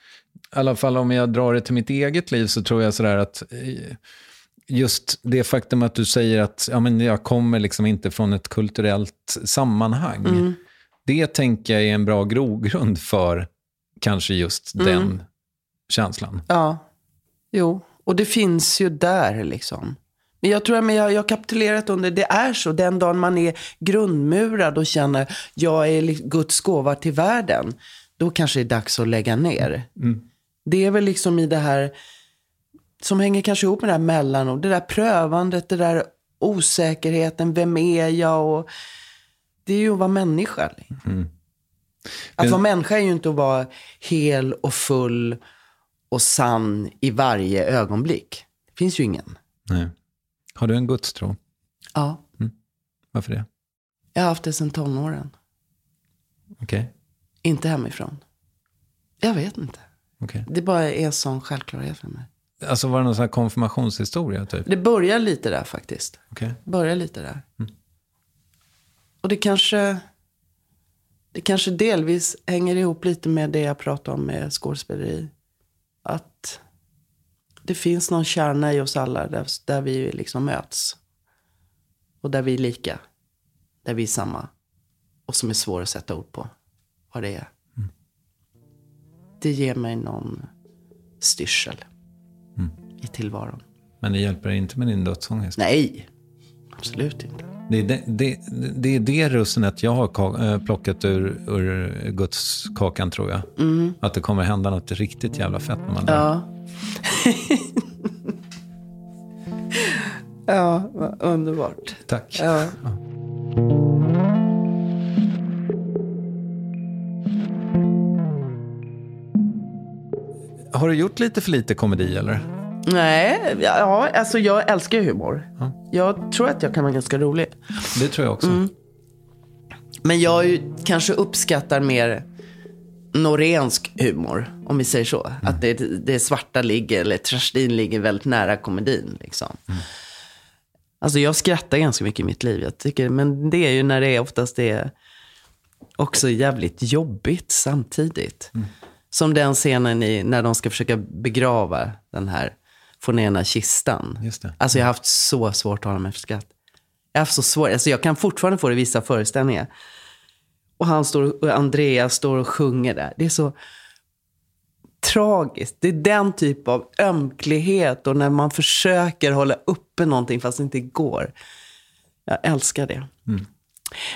i alla fall om jag drar det till mitt eget liv, så tror jag sådär att just det faktum att du säger att ja, men jag kommer liksom inte från ett kulturellt sammanhang. Det tänker jag är en bra grogrund för kanske just den känslan. Ja, jo. Och det finns ju där liksom. Men jag tror att jag, har kapitulerat under, det är så. Den dagen man är grundmurad och känner, jag är Guds gåva till världen. Då kanske det är dags att lägga ner. Det är väl liksom i det här, som hänger kanske ihop med det här mellanord. Det där prövandet, det där osäkerheten, vem är jag? Och, det är ju att vara människa. Att vara människa är ju inte att vara hel och full och sann i varje ögonblick. Det finns ju ingen. Nej. Har du en gudstro? Ja, Varför det? jag har haft det sedan tonåren. Okej. Inte hemifrån. Jag vet inte. okej. Det bara är en sån självklarhet för mig. Alltså var det någon sån här konfirmationshistoria typ? Det börjar lite där faktiskt. Okej. Börjar lite där. Och det kanske, det kanske delvis hänger ihop lite med det jag pratade om med skådespeleri. Att det finns någon kärna i oss alla där, där vi liksom möts. Och där vi är lika. Där vi är samma. Och som är svår att sätta ord på vad det är. Det ger mig någon styrsel i tillvaron. Men det hjälper inte med din dödsångest? Nej, absolut inte. Det är det, det, det, är det russinet jag har äh, plockat ur, ur Guds kakan tror jag. Att det kommer hända något riktigt jävla fett när man dör. Ja. ja, underbart. Tack. Ja. Har du gjort lite för lite komedi eller? Nej, ja, alltså jag älskar humor. Jag tror att jag kan vara ganska rolig. Det tror jag också. Men jag kanske uppskattar mer norensk humor, om vi säger så. Att det, det svarta ligger, eller tragedin ligger väldigt nära komedin. Liksom. Alltså jag skrattar ganska mycket i mitt liv. Jag tycker, men det är ju när det är oftast det är också jävligt jobbigt samtidigt. Som den scenen i, när de ska försöka begrava den här, få ner den här kistan. Just det. Alltså jag har haft så svårt att hålla mig för skratt. Jag har haft så svårt, alltså jag kan fortfarande få det i vissa föreställningar. Och han står, och Andreas står och sjunger där. Det är så tragiskt. Det är den typ av ömklighet och när man försöker hålla uppe någonting fast det inte går. Jag älskar det.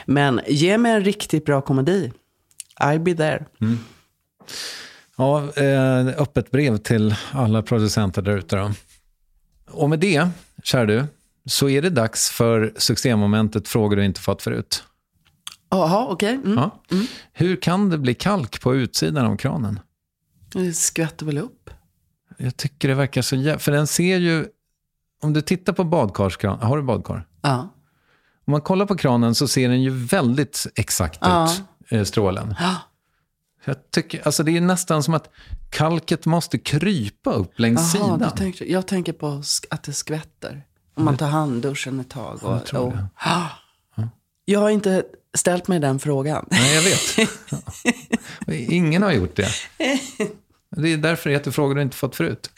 Men ge mig en riktigt bra komedi. I'll be there. Ja, eh, öppet brev till alla producenter där ute. Och med det, kära du, så är det dags för succémomentet Frågor du inte fått förut. Jaha, okej. Mm. Ja. Hur kan det bli kalk på utsidan av kranen? Det skvätter väl upp. Jag tycker det verkar så jä- För den ser ju om du tittar på badkarskran, har du badkar? Ja. Om man kollar på kranen så ser den ju väldigt exakt Ja. ut, eh, strålen. Ja. Jag tycker, alltså det är nästan som att kalket måste krypa upp längs Jaha, sidan. du tänker, jag tänker på att det skvätter. Om man tar handduschen ett tag. Och, Jag tror och, det. Ah. Jag har inte ställt mig den frågan. Nej, jag vet. Ja. Ingen har gjort det. Det är därför det heter frågor du inte fått förut.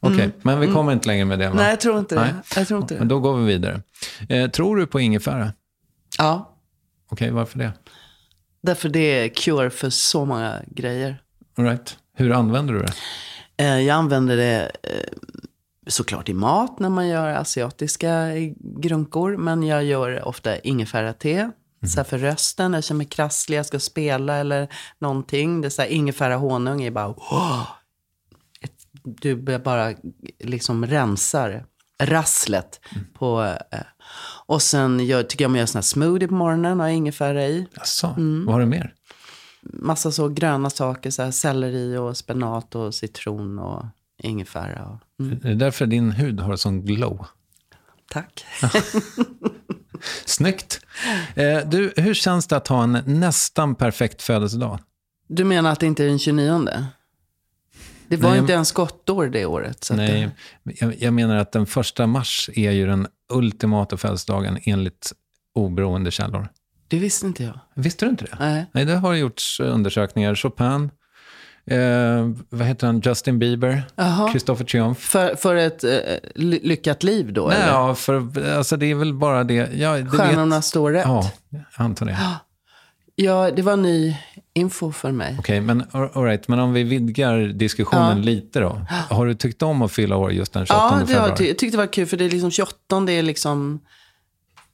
Okej, men vi kommer inte längre med det va? Mm. Nej, jag tror inte det. Nej. Jag tror inte Men det. då går vi vidare. Eh, tror du på ingefära? Ja, Okej, varför det? Därför det är cure för så många grejer. All right. Hur använder du det? Eh, Jag använder det eh, såklart i mat när man gör asiatiska grunkor. Men jag gör ofta ingefära-te. Så här för rösten, jag känner mig krasslig, jag ska spela eller någonting. Det är så här ingefära honung är bara... Ett, du bara liksom rensar rasslet på... Och sen gör, tycker jag man gör sån här smoothie på morgonen, har ingefära i. Jaså, Mm. vad har du mer? Massa så gröna saker, så här selleri och spenat och citron och ingefära. Och, mm. Är det därför din hud har sån glow? Tack. Snyggt. Eh, du, hur känns det att ha en nästan perfekt födelsedag? Du menar att det inte är den 29? Det var Nej, inte ens skottår det året. Så att Nej, det, jag, jag menar att den första mars är ju den ultimata födelsedagen enligt oberoende källor. det visste inte jag. Visste du inte det? Nej. Nej, det har gjorts undersökningar. Chopin, eh, vad heter han, Justin Bieber, Jaha. Christopher Triumph. För, för ett eh, ly- lyckat liv då? Nej, eller? ja, för alltså, det är väl bara det. Ja, det Stjärnorna vet, står rätt? Ja, jag antar det. Ja, det var ny info för mig. Okej, men all all right, men om vi vidgar diskussionen Ja. lite då. Har du tyckt om att fylla år just den 28 Ja, februari? jag ty- jag tyckte det var kul för det är liksom 28, det är liksom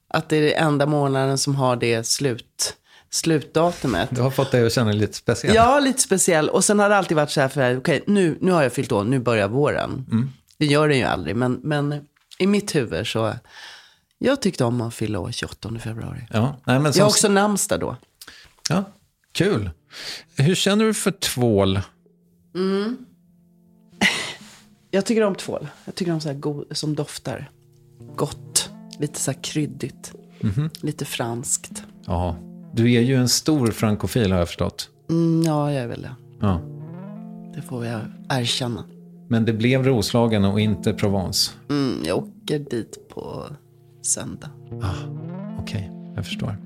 att det är den enda månaden som har det slut, slutdatumet. Du har fått dig att känna dig lite speciell. Ja, lite speciell. Och sen har det alltid varit så här, för okej, nu, nu har jag fyllt år, nu börjar våren. Mm. Det gör den ju aldrig, men, men i mitt huvud så, jag tyckte om att fylla år 28 februari. Ja, nej, men Jag som, har också namnsdag då. Ja, kul. Hur känner du för tvål? Jag tycker om tvål. Jag tycker om så här som doftar gott. Lite så här kryddigt. Mhm. Lite franskt. Ja, du är ju en stor frankofil har jag förstått. Mm, ja, jag är väl det. Ja. Det får jag erkänna. Men det blev Roslagen och inte Provence. Mm, jag åker dit på söndag. Okej, jag förstår.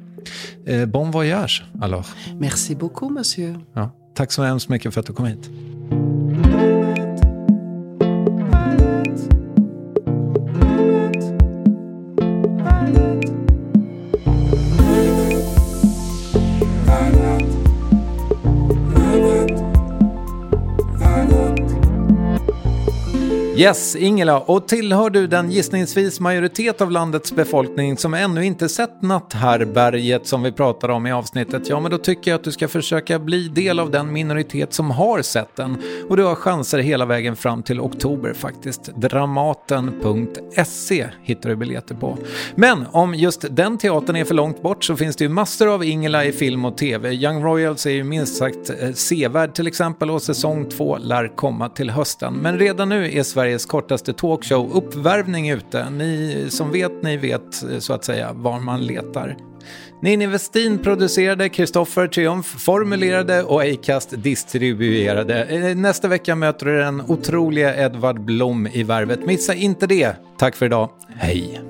Eh, bon voyage, alors. Merci beaucoup, monsieur. Ja, tack så hemskt mycket för att du kom hit. Yes, Ingela. Och tillhör du den gissningsvis majoritet av landets befolkning som ännu inte sett Natthärberget som vi pratade om i avsnittet, ja men då tycker jag att du ska försöka bli del av den minoritet som har sett den. Och du har chanser hela vägen fram till oktober faktiskt. Dramaten.se hittar du biljetter på. Men om just den teatern är för långt bort så finns det ju massor av Ingela i film och tv. Young Royals är ju minst sagt eh, sevärd till exempel och säsong två lär komma till hösten. Men redan nu är Sverige Sveriges kortaste talkshow Uppvärvning ute. Ni som vet, ni vet eh, så att säga var man letar. Ninni Westin producerade, Kristoffer Triumf formulerade och Acast distribuerade. Eh, nästa vecka möter du den otroliga Edvard Blom i Värvet. Missa inte det. Tack för idag. Hej!